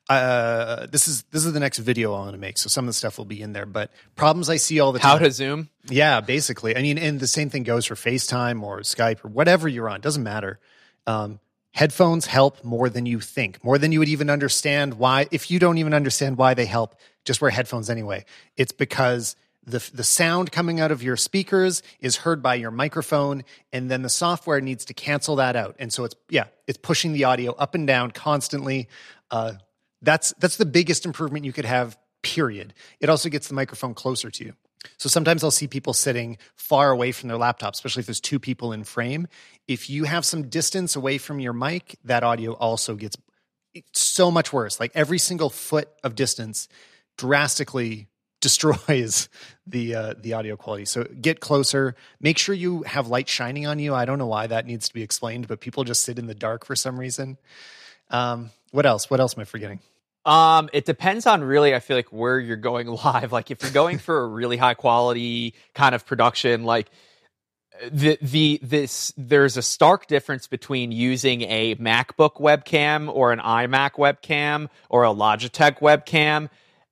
uh, this is this is the next video I want to make. So some of the stuff will be in there. But problems I see all the time. How to Zoom? Yeah, basically. I mean, and the same thing goes for FaceTime or Skype or whatever you're on. Doesn't matter. Um, headphones help more than you think, more than you would even understand why. If you don't even understand why they help, just wear headphones anyway. It's because the the sound coming out of your speakers is heard by your microphone and then the software needs to cancel that out and so it's yeah it's pushing the audio up and down constantly uh, that's that's the biggest improvement you could have. Period. It also gets the microphone closer to you. So sometimes I'll see people sitting far away from their laptop, especially if there's two people in frame. If you have some distance away from your mic, that audio also gets so much worse. Like every single foot of distance drastically destroys the uh, the audio quality. So get closer. Make sure you have light shining on you. I don't know why that needs to be explained, but people just sit in the dark for some reason. Um, what else? What else am I forgetting? Um, it depends on really, I feel like where you're going live. Like if you're going for a really high quality kind of production, like the the this there's a stark difference between using a MacBook webcam or an iMac webcam or a Logitech webcam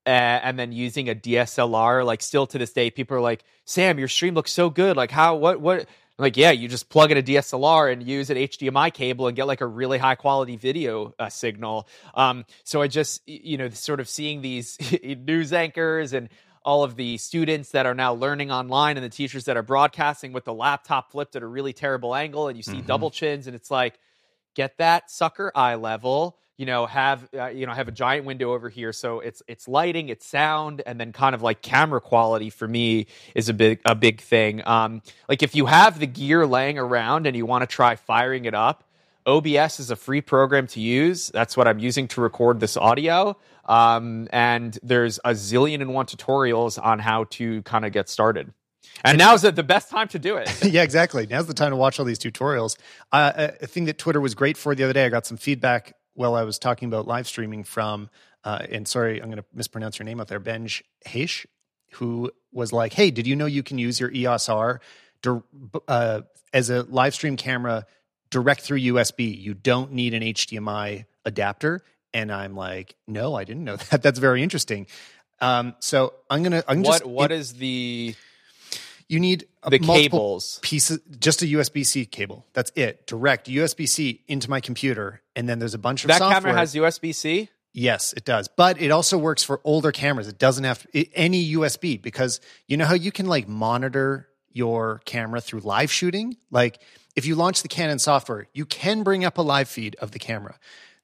uh, and then using a DSLR. Like still to this day, people are like, "Sam, your stream looks so good. Like how what what like, yeah, you just plug in a DSLR and use an HDMI cable and get like a really high quality video uh, signal. Um, so I just, you know, sort of seeing these news anchors and all of the students that are now learning online and the teachers that are broadcasting with the laptop flipped at a really terrible angle and you see mm-hmm. double chins and it's like, get that sucker eye level you know have uh, you know have a giant window over here so it's it's lighting it's sound and then kind of like camera quality for me is a big a big thing um like if you have the gear laying around and you want to try firing it up OBS is a free program to use. That's what I'm using to record this audio. Um, and there's a zillion and one tutorials on how to kind of get started. And now's the best time to do it. yeah, exactly. Now's the time to watch all these tutorials. Uh, a thing that Twitter was great for the other day, I got some feedback while I was talking about live streaming from, uh, and sorry, I'm going to mispronounce your name out there, Benj Haisch, who was like, "Hey, did you know you can use your EOS R uh, as a live stream camera direct through USB? You don't need an HDMI adapter." And I'm like, "No, I didn't know that. That's very interesting." Um, so I'm gonna. I'm what, just. What it, is the you need the cables. pieces just a usb-c cable. That's it. Direct usb-c into my computer and then there's a bunch of that software. camera has usb-c yes it does. But it also works for older cameras. It doesn't have it, any usb because you know how you can like monitor your camera through live shooting? Like if you launch the canon software you can bring up a live feed of the camera.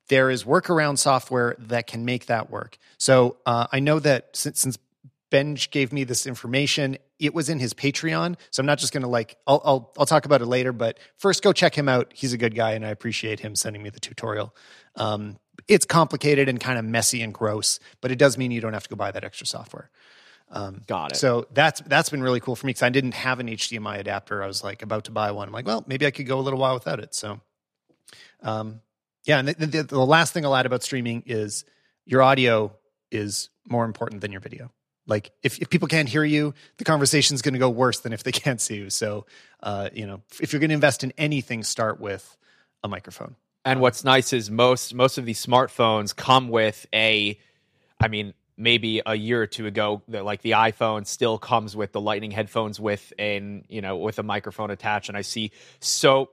There is workaround software that can make that work. So uh, i know that since, since Benj gave me this information. It was in his Patreon, so I'm not just going to like. I'll, I'll I'll talk about it later, but first go check him out. He's a good guy, and I appreciate him sending me the tutorial. Um, it's complicated and kind of messy and gross, but it does mean you don't have to go buy that extra software. Um, Got it. So that's that's been really cool for me because I didn't have an HDMI adapter. I was like about to buy one. I'm like, well, maybe I could go a little while without it. So, um, Yeah, and the, the, the last thing I'll add about streaming is your audio is more important than your video. Like if, if people can't hear you, the conversation is going to go worse than if they can't see you. So, uh, you know, if you're going to invest in anything, start with a microphone. And what's nice is most most of these smartphones come with a, I mean, maybe a year or two ago, like the iPhone still comes with the Lightning headphones with an you know with a microphone attached. And I see so,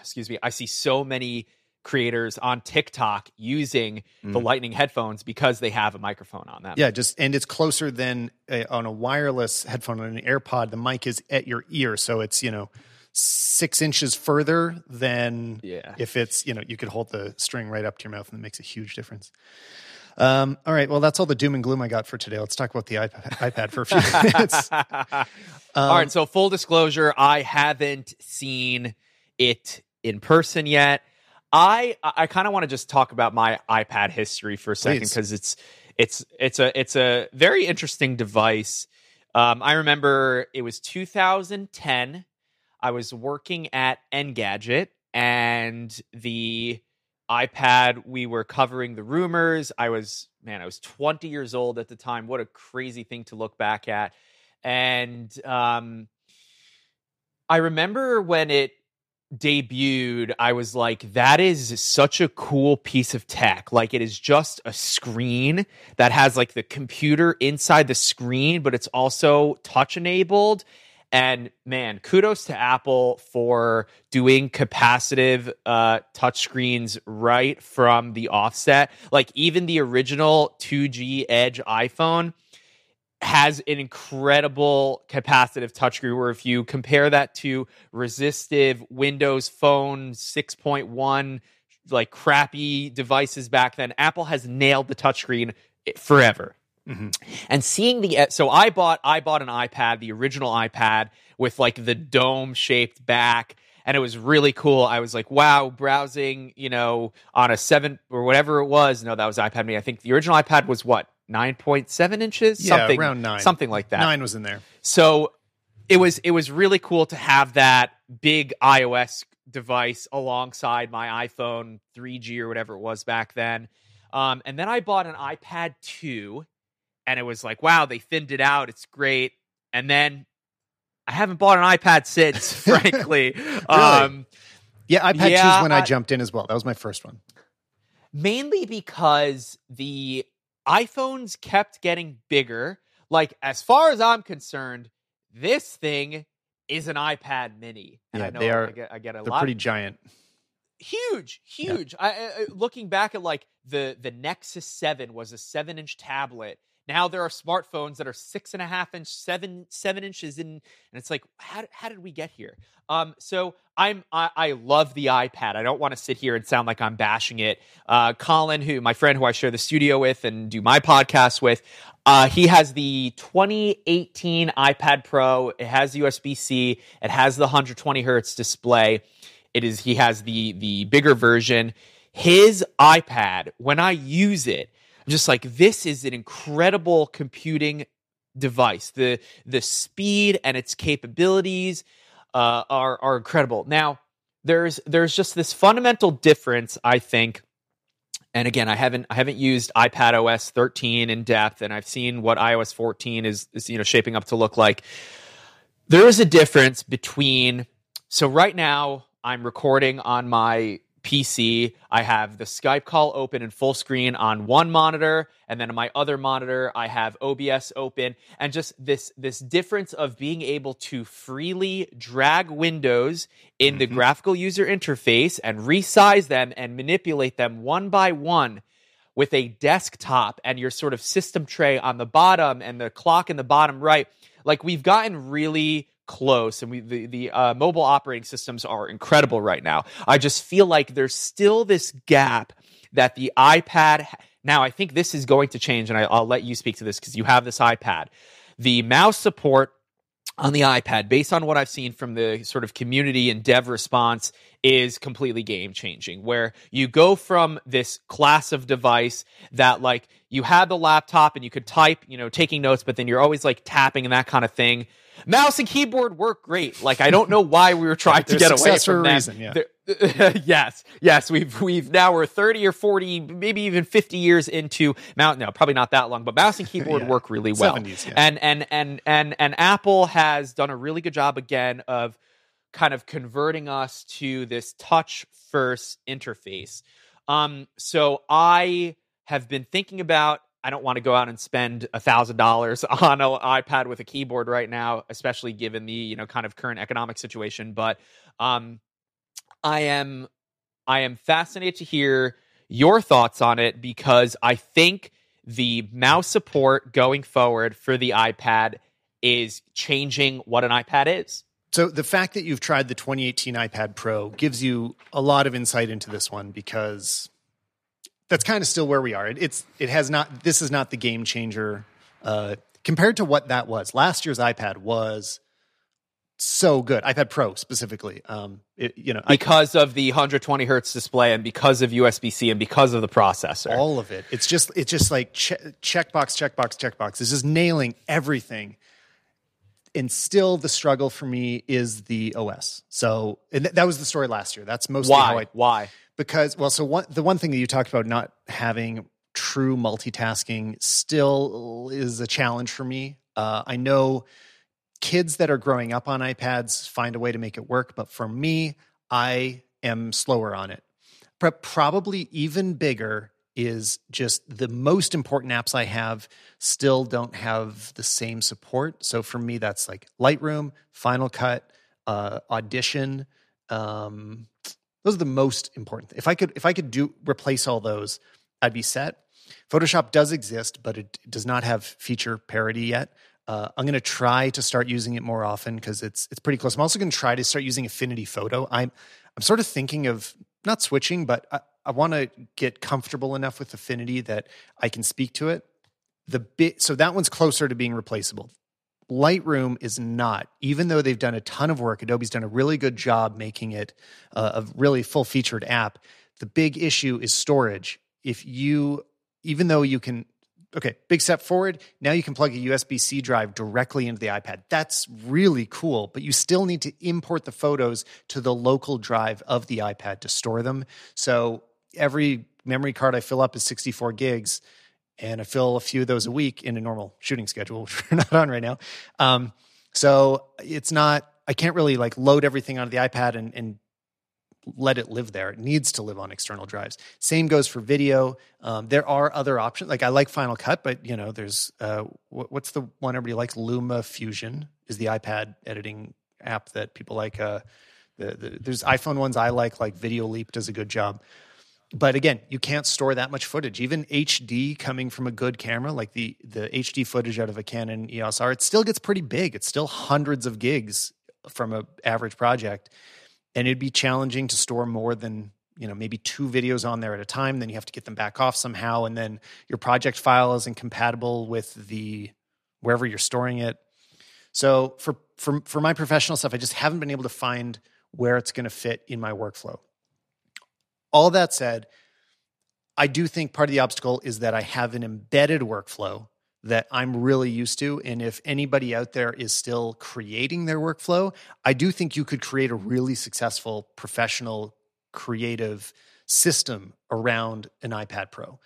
excuse me, I see so many creators on TikTok using mm. the Lightning headphones because they have a microphone on them. Yeah, just and it's closer than a, on a wireless headphone on an AirPod. The mic is at your ear, so it's you know six inches further than yeah. if it's you know you could hold the string right up to your mouth and it makes a huge difference. Um, all right, well that's all the doom and gloom I got for today. Let's talk about the iPad, iPad for a few minutes. Um, all right, so full disclosure, I haven't seen it in person yet. I I kind of want to just talk about my iPad history for a second because it's it's it's a it's a very interesting device. Um, I remember it was 2010. I was working at Engadget, and the iPad. We were covering the rumors. I was man, I was 20 years old at the time. What a crazy thing to look back at. And um, I remember when it debuted, I was like, that is such a cool piece of tech. Like, it is just a screen that has like the computer inside the screen, but it's also touch enabled. And man, kudos to Apple for doing capacitive uh, touchscreens right from the offset. Like, even the original 2G Edge iPhone has an incredible capacitive touchscreen where if you compare that to resistive Windows Phone 6.1 like crappy devices back then, Apple has nailed the touchscreen forever. Mm-hmm. And seeing the so I bought I bought an iPad, the original iPad with like the dome shaped back and it was really cool. I was like, wow, browsing, you know, on a 7 or whatever it was. No, that was iPad me. I think the original iPad was what? 9.7 inches? Yeah, something around 9 something like that. 9 was in there. So it was it was really cool to have that big ios device alongside my iphone 3g or whatever it was back then. Um, and then i bought an ipad 2 and it was like wow they thinned it out. It's great. And then i haven't bought an ipad since frankly. Really? um, yeah ipad yeah, 2 is when I, I jumped in as well. That was my first one. Mainly because the iPhones kept getting bigger. Like, as far as I'm concerned, this thing is an iPad mini. And yeah, they are. I get, I get a they're lot. pretty giant. Huge, huge. Yeah. I, I, looking back at like the the Nexus Seven was a seven inch tablet. Now there are smartphones that are six and a half inch, seven seven inches in, and it's like, how how did we get here? Um, so I'm I, I, love the iPad. I don't want to sit here and sound like I'm bashing it. Uh, Colin, who my friend who I share the studio with and do my podcast with, uh, he has the 2018 iPad Pro. It has USB C. It has the 120 hertz display. It is he has the the bigger version. His iPad, when I use it, just like this is an incredible computing device. The the speed and its capabilities uh, are are incredible. Now, there's there's just this fundamental difference, I think. And again, I haven't I haven't used iPad OS 13 in depth, and I've seen what iOS 14 is, is you know shaping up to look like. There is a difference between so right now I'm recording on my PC. I have the Skype call open in full screen on one monitor, and then on my other monitor, I have OBS open, and just this this difference of being able to freely drag windows in mm-hmm. the graphical user interface and resize them and manipulate them one by one with a desktop and your sort of system tray on the bottom and the clock in the bottom right. Like we've gotten really close and we the, the uh, mobile operating systems are incredible right now i just feel like there's still this gap that the ipad now i think this is going to change and I, i'll let you speak to this because you have this ipad the mouse support on the iPad, based on what I've seen from the sort of community and dev response, is completely game changing. Where you go from this class of device that, like, you had the laptop and you could type, you know, taking notes, but then you're always like tapping and that kind of thing mouse and keyboard work great. Like I don't know why we were trying to get away from that. Reason, yeah. yes, yes, we've we've now we're thirty or forty, maybe even fifty years into mouse. No, probably not that long, but mouse and keyboard Yeah. work really well. 70s, yeah. And and and and and Apple has done a really good job again of kind of converting us to this touch first interface. Um, so I have been thinking about. I don't want to go out and spend a thousand dollars on an iPad with a keyboard right now, especially given the you know kind of current economic situation. But um, I am I am fascinated to hear your thoughts on it because I think the mouse support going forward for the iPad is changing what an iPad is. So the fact that you've tried the 2018 iPad Pro gives you a lot of insight into this one because that's kind of still where we are. It, it's it has not. This is not the game changer uh, compared to what that was. Last year's iPad was so good. iPad Pro specifically. Um, it, you know, I, Because of the 120 hertz display and because of USB C and because of the processor. all of it. It's just it's just like che- checkbox, checkbox, checkbox. It's just nailing everything. And still, the struggle for me is the OS. So and th- that was the story last year. That's mostly how Why? I Why? Because well so one the one thing that you talked about not having true multitasking still is a challenge for me. Uh, i know kids that are growing up on ipads find a way to make it work but for me i am slower on it. But probably even bigger is just the most important apps i have still don't have the same support. So for me that's like lightroom final cut uh, audition um, those are the most important. If I could, if I could do replace all those, I'd be set. Photoshop does exist, but it does not have feature parity yet. Uh, I'm going to try to start using it more often because it's it's pretty close. I'm also going to try to start using Affinity Photo. I'm I'm sort of thinking of not switching, but I, I want to get comfortable enough with Affinity that I can speak to it. The bit so that one's closer to being replaceable. Lightroom is not, even though they've done a ton of work. Adobe's done a really good job making it uh, a really full featured app. The big issue is storage. If you, even though you can, okay, big step forward, now you can plug a USB C drive directly into the iPad. That's really cool, but you still need to import the photos to the local drive of the iPad to store them. So every memory card I fill up is 64 gigs and I fill a few of those a week in a normal shooting schedule, which we're not on right now. Um, so it's not, I can't really like load everything onto the iPad and, and let it live there. It needs to live on external drives. Same goes for video. Um, there are other options. Like I like Final Cut, but you know, there's uh, what, what's the one everybody likes? LumaFusion is the iPad editing app that people like. Uh, the, the, there's iPhone ones I like, like Video Leap does a good job but again, you can't store that much footage. Even HD coming from a good camera, like the the HD footage out of a Canon EOS R, it still gets pretty big. It's still hundreds of gigs from a average project, and it'd be challenging to store more than you know maybe two videos on there at a time. Then you have to get them back off somehow, and then your project file isn't compatible with the wherever you're storing it. So for for for my professional stuff, I just haven't been able to find where it's going to fit in my workflow all that said, I do think part of the obstacle is that I have an embedded workflow that I'm really used to. And if anybody out there is still creating their workflow, I do think you could create a really successful, professional, creative system around an iPad Pro.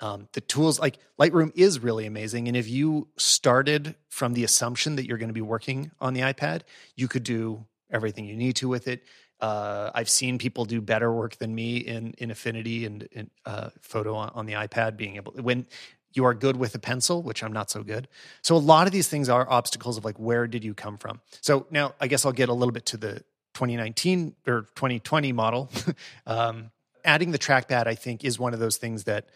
Um, the tools like Lightroom is really amazing. And if you started from the assumption that you're going to be working on the iPad, you could do everything you need to with it. Uh, I've seen people do better work than me in in Affinity and, and uh, photo on, on the iPad. Being able when you are good with a pencil, which I'm not so good. So a lot of these things are obstacles of like where did you come from. So now I guess I'll get a little bit to the 2019 or 2020 model. um, adding the trackpad, I think, is one of those things that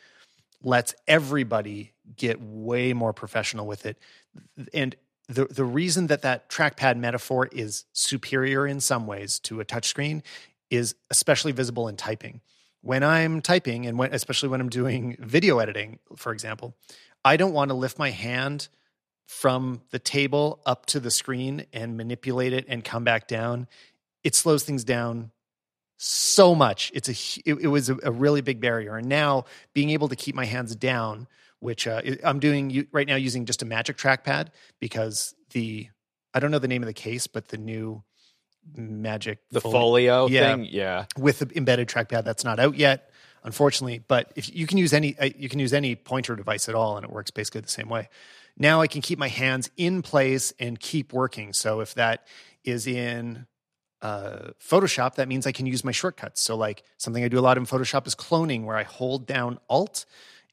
lets everybody get way more professional with it. And the the reason that that trackpad metaphor is superior in some ways to a touchscreen is especially visible in typing. When I'm typing, and when, especially when I'm doing video editing, for example, I don't want to lift my hand from the table up to the screen and manipulate it and come back down. It slows things down so much. It's a it, it was a, a really big barrier, and now being able to keep my hands down which uh, I'm doing right now using just a Magic Trackpad because the I don't know the name of the case, but the new magic The Folio- folio Yeah. thing, yeah. with the embedded trackpad that's not out yet unfortunately but if you can use any uh, you can use any pointer device at all and it works basically the same way now i can keep my hands in place and keep working so if that is in uh, photoshop that means i can use my shortcuts so like something i do a lot in photoshop is cloning where i hold down alt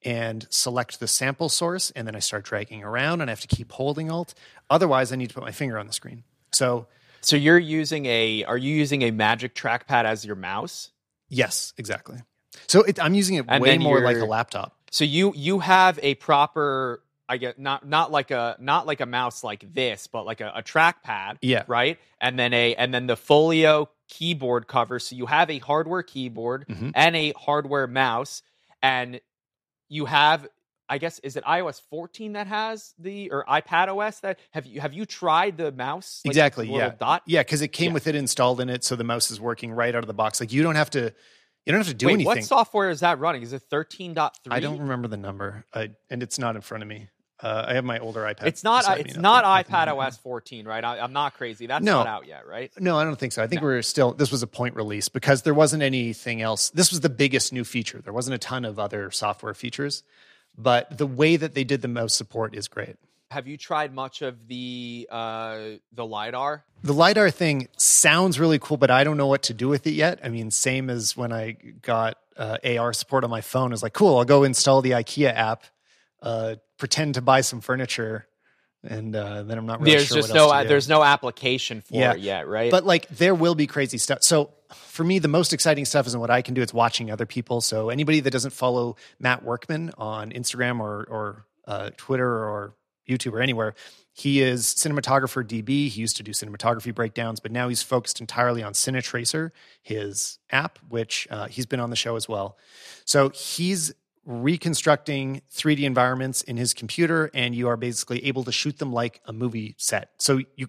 and select the sample source and then i start dragging around and i have to keep holding alt otherwise i need to put my finger on the screen so So you're using a are you using a magic trackpad as your mouse? yes exactly so it, i'm using it And way more like a laptop So you you have a proper I get not not like a not like a mouse like this, but like a, a trackpad. Yeah. Right. And then a and then the folio keyboard cover. So you have a hardware keyboard Mhm. and a hardware mouse, and you have I guess is it iOS 14 that has the or iPad OS that have you have you tried the mouse like, Exactly, yeah. dot Yeah, because it came Yeah. with it installed in it, so the mouse is working right out of the box. Like you don't have to, you don't have to do Wait, anything. what software is that running? Is it 13.3? I don't remember the number, I, and it's not in front of me. Uh, I have my older iPad. It's not. me, It's not nothing iPad OS 14, right? I, I'm not crazy. That's No. not out yet, right? No, I don't think so. I think No. we're still. This was a point release because there wasn't anything else. This was the biggest new feature. There wasn't a ton of other software features, but the way that they did the mouse support is great. Have you tried much of the uh, the lidar? The lidar thing sounds really cool, but I don't know what to do with it yet. I mean, same as when I got uh, AR support on my phone. I was like, cool, I'll go install the IKEA app, uh, pretend to buy some furniture, and uh, then I'm not really there's sure just no do. there's no application for Yeah. it yet, right? But like there will be crazy stuff. So for me, the most exciting stuff isn't what I can do, it's watching other people. So anybody that doesn't follow Matt Workman on Instagram or or uh, Twitter or YouTube or anywhere, he is cinematographer DB. He used to do cinematography breakdowns, but now he's focused entirely on Cine Tracer, his app, which uh, he's been on the show as well. So he's reconstructing 3D environments in his computer, and you are basically able to shoot them like a movie set. So you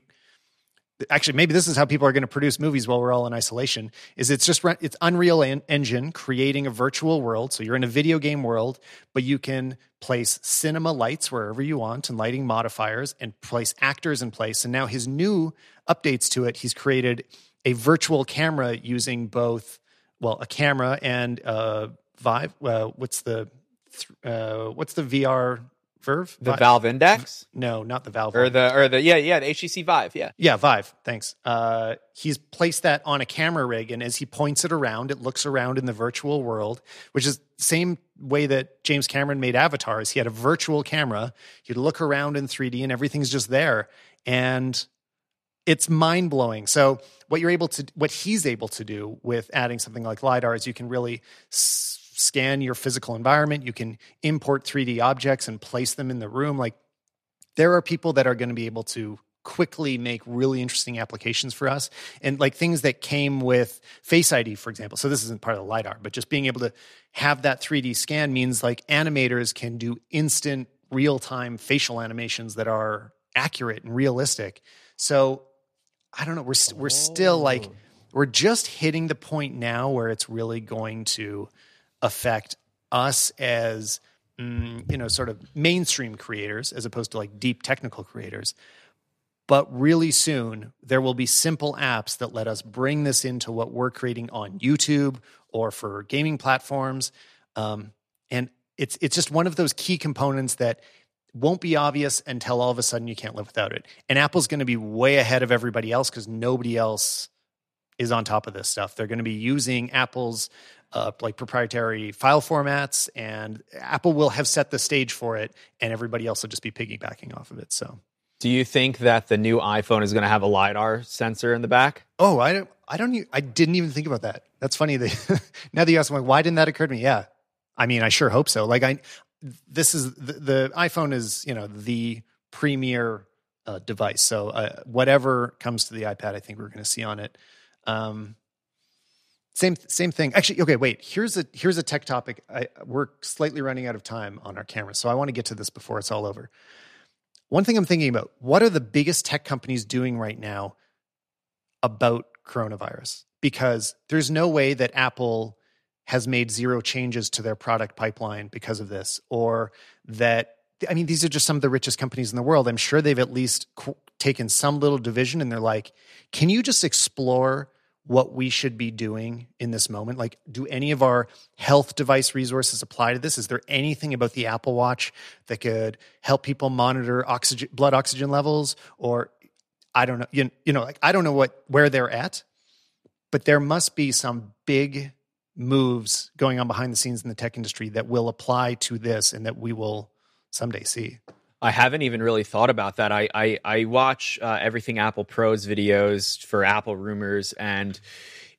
actually maybe this is how people are going to produce movies while we're all in isolation is it's just it's unreal en- engine creating a virtual world so you're in a video game world but you can place cinema lights wherever you want and lighting modifiers and place actors in place and now his new updates to it he's created a virtual camera using both well a camera and uh vive uh, what's the uh, what's the vr verve the Vive? Valve Index no not the valve or the or the yeah yeah the HTC Vive yeah. yeah, Vive. Thanks. Uh, he's placed that on a camera rig, and as he points it around, it looks around in the virtual world, which is the same way that James Cameron made avatars. He had a virtual camera. He'd look around in 3D, and everything's just there, and it's mind blowing. So what you're able to, what he's able to do with adding something like lidar is you can really s- scan your physical environment. You can import 3D objects and place them in the room. Like there are people that are going to be able to quickly make really interesting applications for us and like things that came with face id for example so this isn't part of the lidar but just being able to have that 3d scan means like animators can do instant real-time facial animations that are accurate and realistic so i don't know we're st- we're still like oh. we're just hitting the point now where it's really going to affect us as mm, you know sort of mainstream creators as opposed to like deep technical creators. But really soon there will be simple apps that let us bring this into what we're creating on youtube or for gaming platforms. Um, and it's it's just one of those key components that won't be obvious until all of a sudden you can't live without it. And apple's going to be way ahead of everybody else because nobody else is on top of this stuff. They're going to be using apple's uh, like proprietary file formats and apple will have set the stage for it and everybody else will just be piggybacking off of it so Do you think that the new iPhone is going to have a lidar sensor in the back? Oh, I don't. I don't. I didn't even think about that. That's funny. That now that you ask, like, why didn't that occur to me? Yeah, I mean, I sure hope so. Like, I this is the, the iPhone is you know the premier uh, device. So uh, whatever comes to the iPad, I think we're going to see on it. Um, same same thing. Actually, okay. Wait. Here's a here's a tech topic. I, we're slightly running out of time on our camera, so I want to get to this before it's all over. One thing I'm thinking about: what are the biggest tech companies doing right now about coronavirus? Because there's no way that Apple has made zero changes to their product pipeline because of this, or that I mean, these are just some of the richest companies in the world. I'm sure they've at least taken some little division and they're like, can you just explore what we should be doing in this moment? Like, do any of our health device resources apply to this? Is there anything about the Apple Watch that could help people monitor oxygen, blood oxygen levels? Or I don't know, you, you know, like I don't know what where they're at, but there must be some big moves going on behind the scenes in the tech industry that will apply to this and that we will someday see. I haven't even really thought about that. I I, I watch uh, everything Apple Pros videos for Apple rumors, and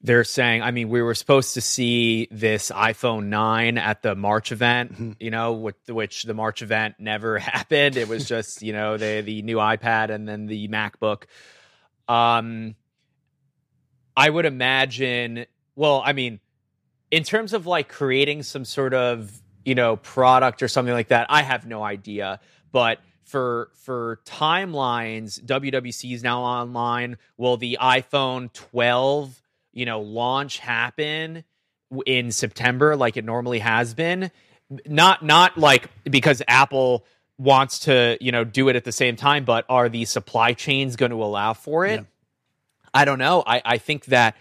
they're saying. I mean, we were supposed to see this iPhone nine at the March event, mm-hmm. you know, with which the March event never happened. It was just you know the the new iPad and then the MacBook. Um, I would imagine. Well, I mean, in terms of like creating some sort of you know product or something like that, I have no idea but for for timelines, WWDC is now online. Will the iPhone 12, you know, launch happen in September like it normally has been? Not not like because Apple wants to, you know, do it at the same time, but are the supply chains going to allow for it? Yeah. I don't know. I, I think that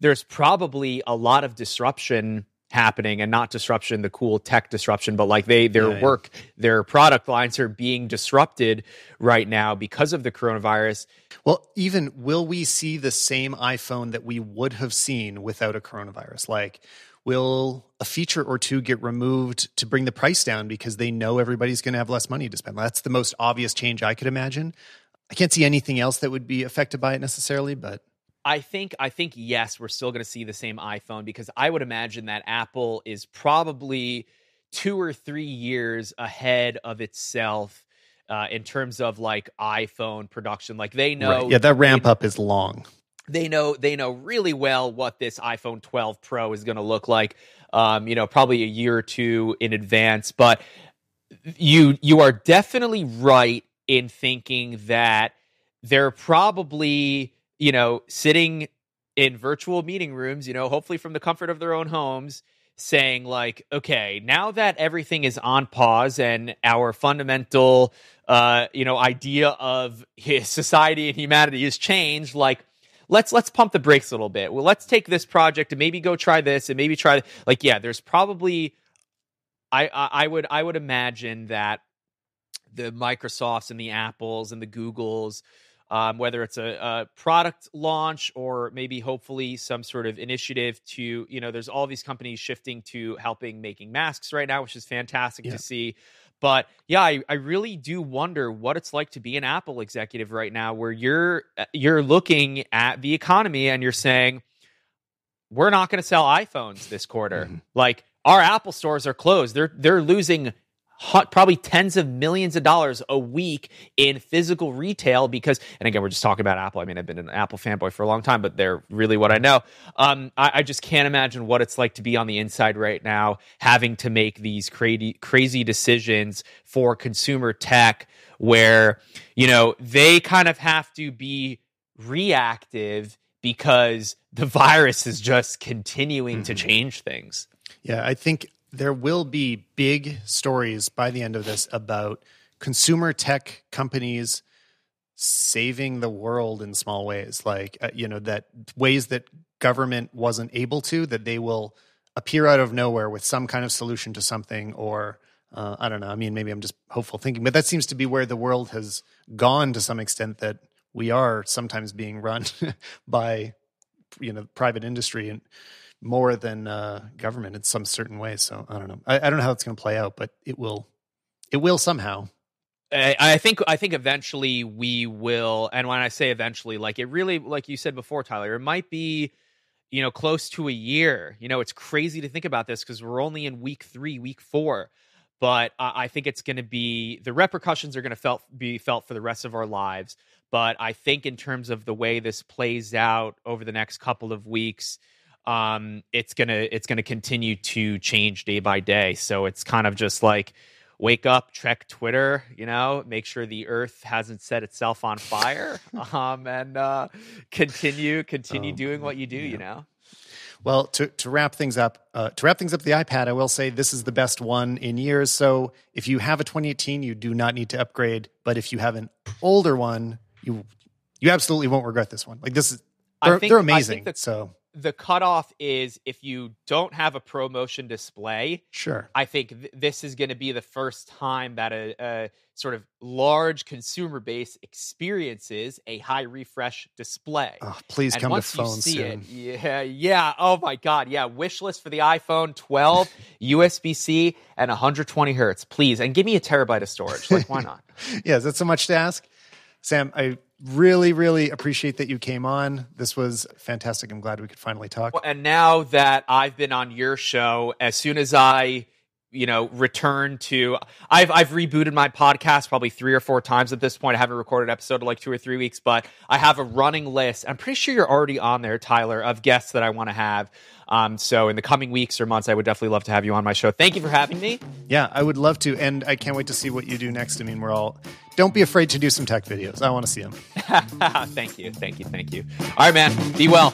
there's probably a lot of disruption happening and not disruption the cool tech disruption but like they their yeah, work yeah. their product lines are being disrupted right now because of the coronavirus. Well even will we see the same iphone that we would have seen without a coronavirus? Like will a feature or two get removed to bring the price down because they know everybody's going to have less money to spend? That's the most obvious change i could imagine. I can't see anything else that would be affected by it necessarily but I think I think yes, we're still going to see the same iPhone because I would imagine that Apple is probably two or three years ahead of itself uh, in terms of like iPhone production. Like they know, right. yeah, that ramp up is long. They know they know really well what this iPhone 12 Pro is going to look like. Um, you know, probably a year or two in advance, but you you are definitely right in thinking that they're probably you know, sitting in virtual meeting rooms, you know, hopefully from the comfort of their own homes, saying, like, okay, now that everything is on pause and our fundamental, uh, you know, idea of society and humanity has changed, like, let's let's pump the brakes a little bit. Well, let's take this project and maybe go try this and maybe try like yeah, there's probably I, I, I would I would imagine that the Microsofts and the Apples and the Googles um, whether it's a, a, product launch or maybe hopefully some sort of initiative to you know there's all these companies shifting to helping making masks right now which is fantastic yeah. to see but yeah I, I really do wonder what it's like to be an apple executive right now where you're uh, you're looking at the economy and you're saying we're not going to sell iphones this quarter mm-hmm. like our apple stores are closed they're they're losing probably tens of millions of dollars a week in physical retail because and again we're just talking about apple. I mean i've been an apple fanboy for a long time but they're really what i know. Um, I, I, just can't imagine what it's like to be on the inside right now having to make these crazy crazy decisions for consumer tech where you know they kind of have to be reactive because the virus is just continuing mm-hmm. to change things. Yeah i think there will be big stories by the end of this about consumer tech companies saving the world in small ways like uh, you know that ways that government wasn't able to that they will appear out of nowhere with some kind of solution to something or uh, i don't know i mean maybe i'm just hopeful thinking but that seems to be where the world has gone to some extent that we are sometimes being run by you know private industry. And more than uh, government in some certain ways. So I don't know. I, I don't know how it's going to play out, but it will. It will somehow. I think I think eventually we will, and when I say eventually, like it really, like you said before, Tyler, it might be, you know, close to a year. You know, it's crazy to think about this because we're only in week three, week four, but I think it's going to be the repercussions are going to felt be felt for the rest of our lives. But I think in terms of the way this plays out over the next couple of weeks, um, it's gonna it's gonna continue to change day by day. So it's kind of just like wake up, check Twitter, you know, make sure the Earth hasn't set itself on fire, um, and uh, continue continue oh, doing what you do. Yeah. You know. Well, to, to wrap things up, uh, to wrap things up, the iPad, I will say this is the best one in years. So if you have a 2018, you do not need to upgrade. But if you have an older one, you you absolutely won't regret this one. Like this is they're, think- they're amazing. that- so The cutoff is if you don't have a ProMotion display, sure. I think th- this is going to be the first time that a, a sort of large consumer base experiences a high refresh display. Oh, please and come to once you phone see soon. it, yeah, yeah. Oh my God, yeah. Wish list for the iPhone 12, USB C, and 120 hertz, please, and give me a terabyte of storage. Like, why not? Yeah, is that so much to ask? Sam, I really, really appreciate that you came on. This was fantastic. I'm glad we could finally talk. Well, and now that I've been on your show, as soon as I, you know, return to, I've I've rebooted my podcast probably three or four times at this point. I haven't recorded an episode in like two or three weeks, but I have a running list. I'm pretty sure you're already on there, Tyler, of guests that I want to have. Um, so in the coming weeks or months, I would definitely love to have you on my show. Thank you for having me. Yeah, I would love to. And I can't wait to see what you do next. I mean, we're all, don't be afraid to do some tech videos. I want to see them. thank you, thank you, thank you. All right, man. Be well.